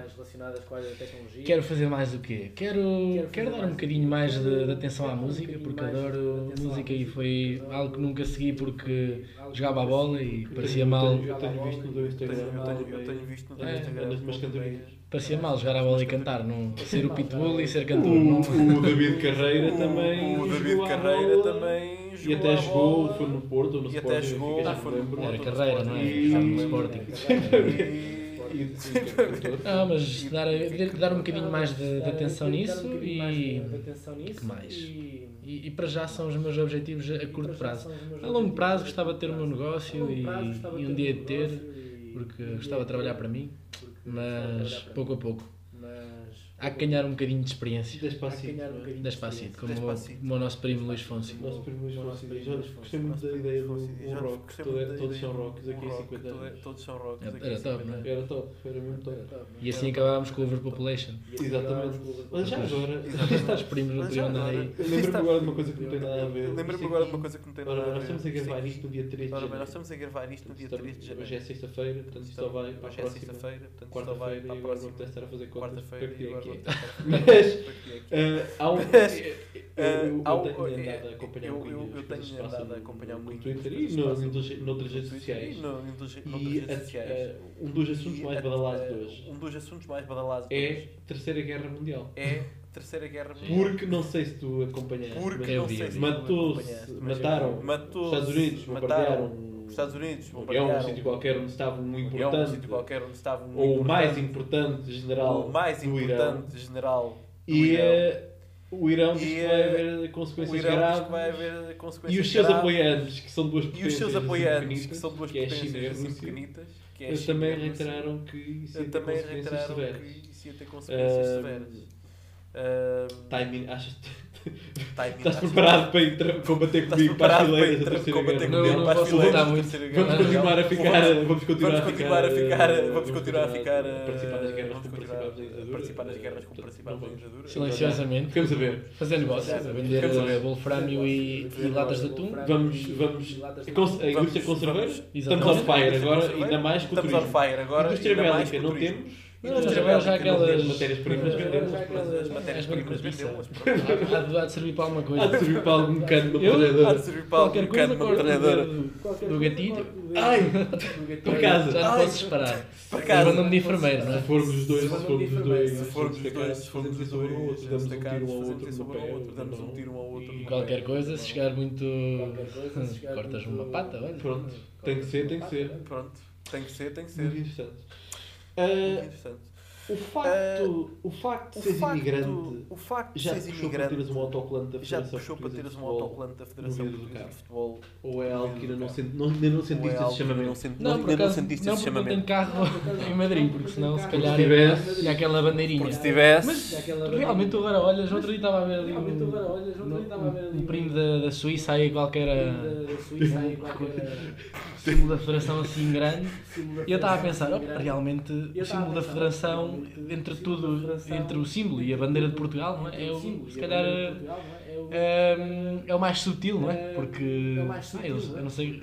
S2: Quero fazer mais o quê? Quero, quero dar um bocadinho mais de, de atenção à música, porque adoro música e foi algo que nunca segui porque jogava a bola e parecia mal,
S3: Eu tenho visto no teu
S1: Eu
S3: Instagram.
S1: tenho, eu visto no teu Instagram.
S3: Andas umas cantorinhas.
S2: parecia mal jogar a bola e cantar, não ser o pitbull e ser cantor.
S3: O,
S2: Não,
S3: o David Carreira também.
S1: O David Carreira
S3: bola.
S1: Também
S3: E
S1: jogou
S3: até jogou,
S1: bola.
S3: foi no Porto ou no
S1: E
S3: Sporting.
S1: até jogou,
S3: já
S1: foi no
S3: lembro.
S2: era
S1: Porto,
S2: carreira, não é?
S3: E-
S2: Jogava no Sporting.
S1: E-.
S2: Não, mas dar, dar um bocadinho mais de, de atenção nisso e, que mais? E, e para já são os meus objetivos a curto prazo. A longo prazo gostava de ter o meu negócio e, e um dia de ter, porque gostava de trabalhar para mim, mas pouco a pouco. Há que ganhar um bocadinho de experiência.
S3: Despacito. não é?
S2: Despacito, como o,
S1: Despacito.
S2: como o nosso primo Luís Fonsi.
S3: Nosso primo Luís Fonsi diz, "Olha, Gostei muito da ideia do um rock. Todos são rocks aqui em
S1: rock,
S3: 50
S1: todo-
S3: anos.
S1: Todos são rocks
S2: Era-
S1: aqui em
S2: era top,
S1: 50
S2: não é?
S3: Era top, era mesmo top.
S2: E assim acabámos com o Overpopulation.
S3: Exatamente. Mas já agora,
S2: Os primos não
S1: agora-
S2: aí.
S3: eu lembro-me agora de uma coisa que não tem nada a ver.
S1: Lembra-me
S3: Isto
S1: agora de uma coisa que não tem
S3: Ora
S1: nada
S3: bem,
S1: a
S3: nós
S1: ver.
S3: estamos a gravar
S1: Isto-
S3: no dia 3 de
S1: Ora bem, nós
S3: janeiro.
S1: estamos a gravar isto no dia 3 de janeiro.
S3: Hoje é sexta-feira, portanto isto só vai para a
S1: Hoje é
S3: próxima
S1: sexta-feira, portanto só vai
S3: quarta-feira
S1: para
S3: e
S1: a
S3: agora vou
S1: próxima
S3: testar a fazer contas para
S1: quarta-feira
S3: que
S1: e
S3: é
S1: agora
S3: Mas, eh, há um...
S1: Mas,
S3: Eu, eu,
S1: há um-
S3: eu tenho andado a acompanhar
S1: eu- eu- tenho andado a acompanhar um
S3: no Twitter e noutras noutras
S1: no
S3: redes sociais.
S1: e
S3: eh, um dos assuntos mais badalados de
S1: eh,
S3: hoje
S1: Um dos assuntos mais badalados
S3: é Terceira Guerra Mundial.
S1: é Terceira Guerra Mundial.
S3: Porque não sei se tu acompanhaste,
S1: Porque não sei se
S3: matou-se, mataram
S1: matou
S3: os Estados Unidos, bombardearam
S1: os Estados Unidos,
S3: é um
S1: bombardearam.
S3: sítio qualquer onde estava um
S1: é um
S3: importante,
S1: sítio qualquer onde estava um
S3: ou o mais
S1: importante,
S3: importante general
S1: o mais importante general do
S3: E, eh, O Irão diz
S1: E,
S3: que vai haver consequências graves.
S1: haver
S3: E
S1: consequências
S3: os seus
S1: graves.
S3: apoiantes, que são duas
S1: E
S3: potências
S1: os seus apoiantes, que
S3: pequenitas,
S1: são duas
S3: que é
S1: potências
S3: e
S1: assim
S3: Rússia,
S1: pequenitas, que é
S3: eles também
S1: e
S3: reiteraram que isso ia ter
S1: também
S3: consequências
S1: reiteraram
S3: severas.
S1: que isso ia ter consequências severas. Ah,
S3: Timing, achas
S1: timing,
S3: Estás
S1: acho-
S3: preparado para ir combater comigo para as fileiras da
S1: entrar-
S3: Terceira
S1: combater
S3: Guerra
S2: Não,
S1: comigo
S2: não
S3: Mundial?
S1: para as
S2: posso
S1: fileiras
S2: lutar muito.
S3: Vamos
S2: Não,
S3: continuar a ficar, vamos continuar a ficar,
S1: vamos continuar a ficar,
S3: participar das guerras como participámos da
S1: a
S3: ditadura.
S1: participar das guerras como participámos
S3: não
S1: da
S3: vamos.
S1: ditadura.
S2: Silenciosamente.
S3: Ficamos a ver.
S2: Fazer negócio, a vender
S1: Ficamos a ver.
S2: eh, wolframio e, latas de atum.
S3: Vamos, vamos, a indústria conserveira, estamos on fire agora, ainda mais com o
S1: Estamos on
S3: turismo.
S1: fire agora,
S3: Indústria
S1: ainda mais
S3: bélica
S1: com o
S3: não
S1: turismo.
S3: temos,
S2: Não, mas já
S1: bélica não
S2: aquelas-
S3: matérias-primas vendemos.
S1: Mas as matérias-primas
S2: As
S1: vendemos.
S2: Há de- servir para alguma
S3: Há de
S2: coisa.
S3: servir para algum cano de
S2: Eu?
S1: Há de servir para algum
S2: Qualquer coisa
S1: cano de
S2: dedo do gatilho.
S3: Ai, por casa.
S2: Já não posso disparar.
S1: Por casa.
S2: Mandam-me de enfermeiro, não
S3: Se
S2: é?
S3: formos os dois, se formos os dois,
S1: Se formos os dois, se formos os
S3: um
S1: dois,
S3: damos um
S1: destacados,
S3: tiro ao outro no pé,
S1: damos um tiro um ao outro.
S2: Qualquer coisa, se chegar muito.
S4: coisa, se chegar
S2: Cortas
S4: muito-
S2: uma pata, olha.
S3: Pronto, tem que ser, tem que ser.
S1: Pronto, tem que ser, tem que ser.
S3: Muito interessante. Ah,
S1: interessante.
S3: O facto, o facto de seres imigrante
S1: o facto de
S3: já te
S1: seres
S3: puxou para
S1: imigrante
S3: teres um autocolante da
S1: já
S3: Federação
S1: puxou para teres
S3: de
S1: um
S3: Futebol?
S1: autocolante da Federação Portuguesa de. Futebol.
S3: Ou é algo que ainda não, senti, não, não sentiste esse
S1: não
S3: chamamento?
S1: senti-
S2: Não, por
S1: não
S2: acaso,
S1: sentiste
S2: não
S1: esse
S2: porque não tenho
S1: chamamento.
S2: carro em Madrid, porque senão se
S3: Se
S2: calhar
S3: tivesse-
S2: e aquela bandeirinha.
S1: Porque se tivesse.
S2: Mas realmente agora olhas, outro dia estava a ver ali um,
S4: olhas, outro dia estava a ver ali
S2: um primo da, Suíça aí qualquer
S4: da-
S2: uh,
S4: da Suíça aí qualquer
S2: símbolo da federação assim grande. E eu estava a pensar,
S4: assim
S2: realmente o símbolo da federação, entre
S4: o símbolo da
S2: tudo, entre o símbolo e a bandeira de Portugal, não é? É, o,
S4: símbolo,
S2: se calhar é,
S4: é? É o-
S2: o mais sutil, não é?
S4: É,
S2: Porque
S4: é o mais
S2: ah, eles, eu não sei,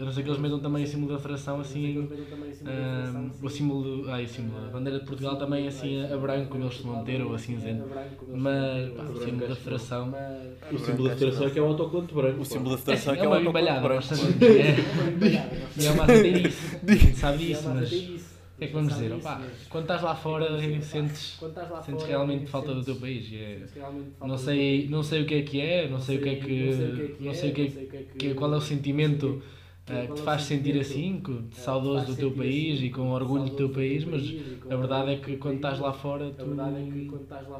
S2: a não ser que eles metam também o símbolo da federação assim. ah, o símbolo, do- ai, o símbolo, a bandeira de Portugal também assim a branco, como eles costumam ter, ou a cinzento. Mas pá, o símbolo da federação
S3: O símbolo da federação é que é o autocolante branco.
S1: O símbolo da federação
S2: assim,
S1: é que
S2: é uma
S1: um
S2: bimbalhada,
S1: autocolante branco.
S2: é. E é uma azeiteirice, a gente sabe disso, mas o que é que vamos dizer? Opá, quando estás lá fora sentes, sentes realmente falta do teu país. e é- não, sei, não sei o que é que é, não sei o que é que. Não sei o que é que, qual é o sentimento eh, que te faz sentir assim, que- saudoso do teu país e com orgulho do teu país, mas a verdade é que quando estás lá fora tu,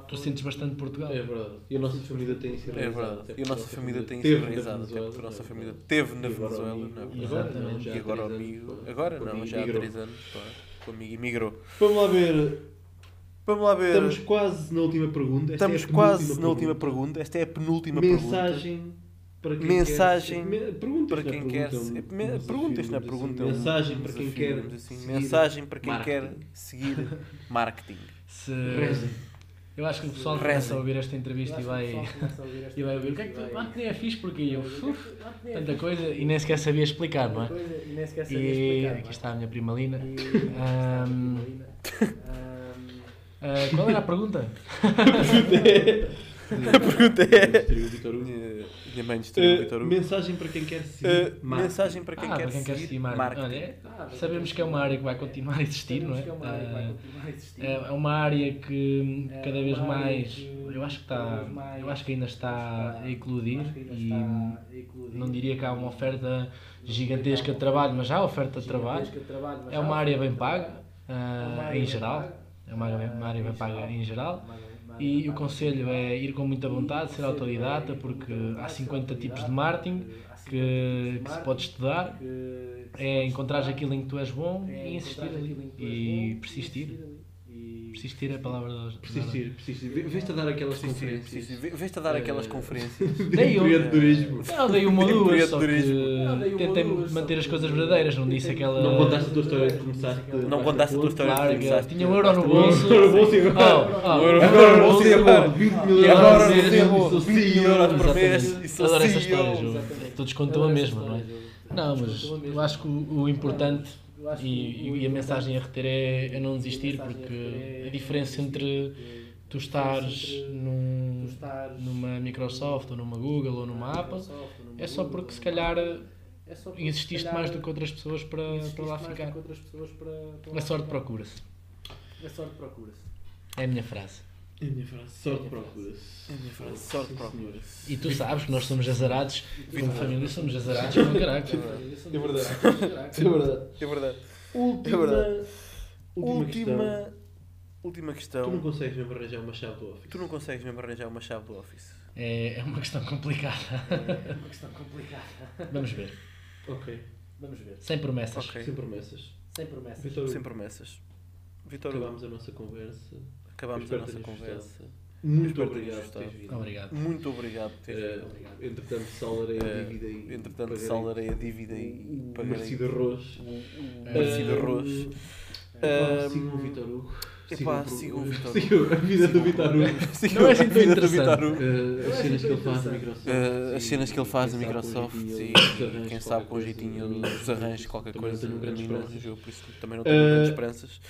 S2: tu sentes bastante Portugal.
S3: É verdade. E a nossa família tem sido
S1: É verdade. E a nossa família tem
S3: teve
S1: sido porque a nossa
S3: é
S1: família teve na
S3: agora
S1: Venezuela, não é
S3: E
S1: verdade?
S3: agora não, já há
S1: E agora
S3: três
S1: amigo.
S3: anos,
S1: Agora não, já há. 3 anos. O amigo emigrou.
S3: Vamos lá ver.
S1: Vamos lá ver.
S3: Estamos quase na última pergunta. Esta
S1: Estamos
S3: é
S1: quase
S3: penúltima
S1: na última pergunta. Esta é a penúltima pergunta.
S3: Mensagem para quem
S1: Mensagem
S3: quer... Perguntas
S1: para quem
S3: pergunta,
S1: quer.
S3: é
S1: Perguntas na pergunta.
S3: assim.
S1: é
S3: Mensagem para quem quer.
S1: assim.
S3: seguir
S1: Mensagem para quem
S3: marketing.
S1: quer seguir marketing.
S2: Se. Eu acho que o pessoal começa a ouvir esta entrevista e vai, e vai ouvir o que é que tu marketing é fixe porque eu uf, tanta coisa e nem sequer sabia explicar, não é?
S4: E nem sequer sabia
S2: E
S4: explicar.
S2: aqui está a minha prima Lina. Ah, qual era a pergunta?
S1: A pergunta é. Minha mãe destruiu o
S3: Uh,
S1: Vitor Hugo.
S3: Mensagem para quem quer seguir
S1: Uh. Mensagem para quem
S2: ah,
S1: quer
S2: para quem quer
S1: seguir
S2: seguir marketing.
S1: marketing.
S2: Olha, é-
S4: ah,
S2: sabemos que é uma área que vai continuar a existir, não é?
S4: é uma a existir.
S2: É é uma área que
S4: É
S2: cada vez mais eu acho que está eu acho que ainda está a eclodir e não diria que há uma oferta gigantesca de trabalho, mas há oferta de trabalho. É uma área bem paga, em geral. É uma área, uma área bem paga em geral. E o conselho é ir com muita vontade, ser autodidata, porque há 50 tipos de marketing que, que se pode estudar. É encontrar aquilo em que tu és bom e insistir E persistir. Persistir é a palavra da
S3: Persistir, persistir. Vê- Vês-te a dar aquelas
S1: sim,
S3: conferências.
S1: Vê- Vês-te a dar aquelas
S3: Eh,
S1: conferências.
S3: de
S2: Dei um.
S3: empreendedorismo.
S2: Eu dei uma ou duas, só que
S4: uma
S2: tentei
S4: duas, só
S2: manter as
S4: que
S2: coisas verdadeiras, não disse aquela...
S3: Não contaste a tua história de começaste.
S1: Não contaste a tua história de
S2: Claro,
S1: começaste.
S2: tinha um euro no bolso.
S3: No bolso e agora-
S2: Oh, oh,
S1: Um euro-
S2: um
S1: um euro no bolso e agora-
S3: 20 mil euros.
S2: agora
S3: por mês,
S1: recebo
S3: sou
S1: 20
S3: CEO.
S1: euros por mês
S2: Adoro essa
S1: CEO.
S2: história, João. Todos contam a mesma, não é? Não, mas eu acho que o, importante
S4: que
S2: e, e a mensagem a reter é, é não desistir, porque a diferença entre tu estares num, numa Microsoft ou numa Google ou numa Apple é só porque se calhar
S4: é calhar,
S2: mais do que outras pessoas para, para lá ficar. A sorte procura-se.
S4: A sorte procura-se.
S2: É a minha frase.
S3: É a minha frase. Sorte procura-se.
S1: É a minha frase. Sorte procura.
S2: E tu sabes que nós somos azarados, como família somos azarados como caralho.
S1: É verdade.
S3: É verdade.
S1: É verdade.
S3: Última,
S1: É verdade.
S3: última, questão.
S1: Última, última
S3: Tu não
S1: questão.
S3: consegues mesmo arranjar uma chave do office.
S1: Tu não consegues mesmo arranjar uma chave do Office.
S2: É, é uma questão complicada.
S4: É uma questão complicada.
S2: Vamos ver.
S3: Ok.
S4: Vamos ver.
S2: Sem promessas.
S1: Ok.
S3: Sem promessas.
S4: Sem promessas.
S3: Vitor,
S1: Sem promessas. Vitor, Hugo,
S3: acabámos a nossa conversa.
S1: Acabámos a nossa conversa.
S3: Muito obrigado vindo.
S2: Obrigado.
S1: Muito obrigado por teres vindo.
S4: Obrigado.
S3: entretanto, saldarei a
S1: Eh,
S3: dívida e.
S1: Entretanto, saldarei a dívida e
S3: o merecido arroz.
S1: o, o
S2: Eh,
S1: merecido arroz.
S3: Sigam o Vitor Hugo.
S1: epá, sigam o Vitor
S3: Sigam a vida do Vitor Hugo.
S1: Sigam
S2: Não é
S1: a
S2: assim
S1: vida do. Vitor Hugo.
S3: Eh, as cenas que ele faz na Microsoft.
S1: As cenas que ele faz na
S3: quem sabe
S1: Microsoft
S3: com
S1: e quem sabe
S3: qualquer
S1: com
S3: coisa,
S1: jeitinho
S3: a mim,
S1: os arranjos, qualquer
S3: também não
S1: coisa.
S3: tenho
S1: A
S3: grandes
S1: mim não
S3: esperanças.
S1: arranjou, por isso também não tenho grandes esperanças.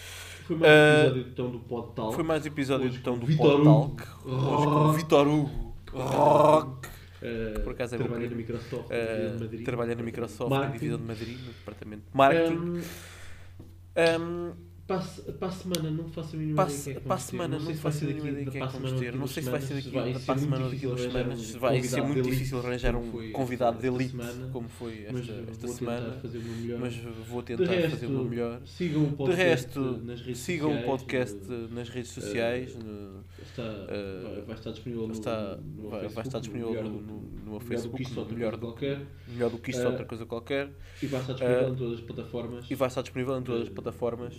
S3: Foi mais um
S1: Eh,
S3: episódio então do Pod Talk.
S1: Foi mais um episódio então
S3: com
S1: do Pod. Talk. Hoje com o Vitor Hugo. Rock.
S3: Eh,
S1: Por acaso é meu
S3: trabalha
S1: primo.
S3: na Microsoft,
S1: Eh,
S3: divisão de Madrid.
S1: trabalha na Microsoft, na divisão de Madrid, no departamento de marketing.
S3: Ehm,
S1: Ahm,
S3: Para a semana não faço a mínima ideia quem é que
S1: para a semana
S3: Não
S1: não
S3: sei se vai
S1: faço a
S3: ser
S1: mínima
S3: daqui
S1: ideia é que
S3: a
S1: vamos
S3: semana
S1: ter.
S3: ou
S1: Não sei se vai ser daqui para a semana ou daqui duas semanas. Vai ser muito difícil arranjar um convidado de elite como foi esta, semana. Mas vou tentar fazer o meu melhor.
S3: Sigam o
S1: De
S3: podcast
S1: resto,
S3: nas redes
S1: sigam o podcast
S3: no-
S1: nas redes sociais. eh,
S3: vai- estar disponível no,
S1: vai,
S3: Facebook,
S1: estar disponível
S3: melhor
S1: no, meu Facebook,
S3: que outra
S1: melhor,
S3: coisa
S1: do, que isto,
S3: Eh,
S1: outra coisa qualquer.
S3: E vai estar disponível
S1: Eh,
S3: em todas as plataformas
S1: E vai estar disponível em todas as
S3: eh,
S1: plataformas.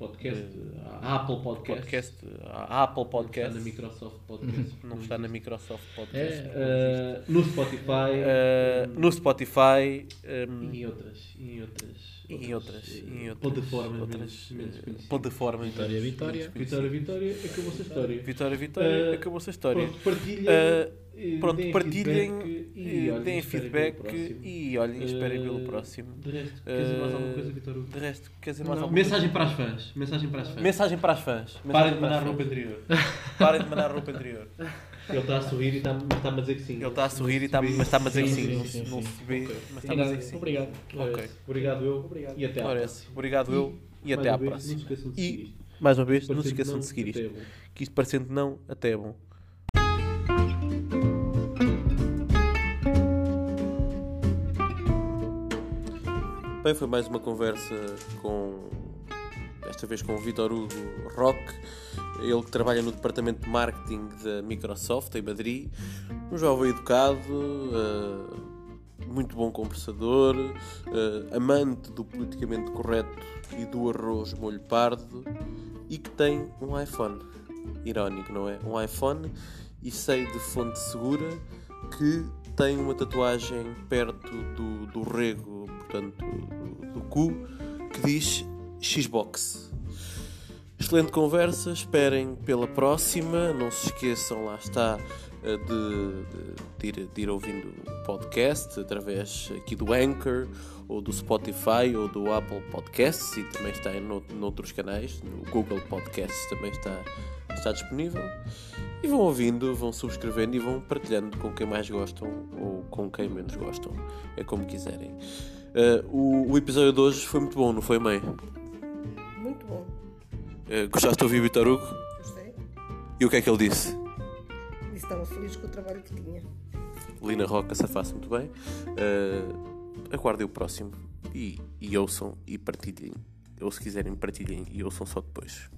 S3: Podcast. A Apple Podcast.
S1: Podcast, a Apple
S3: Não
S1: Podcast.
S3: está na Microsoft Podcast.
S1: Não está na Microsoft Podcast.
S2: É,
S1: não existe.
S3: no Spotify.
S1: Eh, no Spotify. um,
S3: E em outras. E em outras.
S1: E em outras, em
S3: eh,
S1: outras,
S3: plataformas
S1: outras,
S3: menos, menos
S1: eh, plataformas
S2: Vitória,
S1: menos-
S2: Vitória.
S1: menos
S3: Vitória. Vitória, acabou-se a história.
S1: Vitória, Vitória,
S3: Eh,
S1: acabou-se a história.
S3: Pronto, partilhem.
S1: Eh, Pronto,
S3: deem
S1: partilhem,
S3: feedback e olhem,
S1: deem
S3: esperem
S1: feedback e olhem, esperem pelo próximo.
S3: De resto, quer dizer mais alguma coisa, Vitor?
S1: De resto, quer dizer mais
S3: Não,
S1: alguma
S3: Mensagem para as fãs. Mensagem para as fãs.
S1: Mensagem para as fãs.
S3: Parem de mandar roupa interior.
S1: Parem de mandar roupa interior.
S3: Ele está a sorrir e está- está-me a dizer que sim.
S1: Ele está a sorrir, e está, está-me a dizer que
S2: Sim,
S1: sim.
S2: sim,
S1: Não
S2: sim,
S1: se- Não se vê, mas
S2: E
S1: está-me a dizer que sim.
S2: Obrigado.
S3: Ora,
S1: Ok.
S3: Obrigado eu
S4: Obrigado.
S3: e até à
S1: Ora,
S3: próxima.
S1: Obrigado eu e até à
S3: Mais uma vez,
S1: próxima.
S3: Não se esqueçam de
S1: E-
S3: seguir isto.
S1: Mais uma vez, não se esqueçam de seguir isto.
S3: bom.
S1: Que isto parecendo não, até é bom. Bem, foi mais uma conversa com. Desta vez com o Vitor Hugo Rock, ele que trabalha no departamento de marketing da Microsoft em Madrid. Um jovem educado, eh, muito bom conversador, eh, amante do politicamente correto e do arroz molho pardo e que tem um iPhone. Irónico, não é? Um iPhone e sei de fonte segura que tem uma tatuagem perto do, do rego, portanto, do, do cu, que diz Xbox. Excelente conversa, esperem pela próxima. Não se esqueçam, lá está, eh, de, de- ir, de ir ouvindo o podcast através aqui do Anchor, ou do Spotify, ou do Apple Podcasts, e também está em no- noutros canais, no Google Podcasts também está, está disponível. E vão ouvindo, vão subscrevendo e vão partilhando com quem mais gostam ou com quem menos gostam. É como quiserem. Eh, o, o episódio de hoje foi muito bom, não foi, mãe? Eh, gostaste de ouvir o Vitor Hugo?
S5: Gostei.
S1: E o que é que ele disse?
S5: E estava feliz com o trabalho que tinha.
S1: Lina Roca safasse muito bem. Eh, aguardem o próximo e, e ouçam e partilhem. Ou se quiserem, partilhem e ouçam só depois.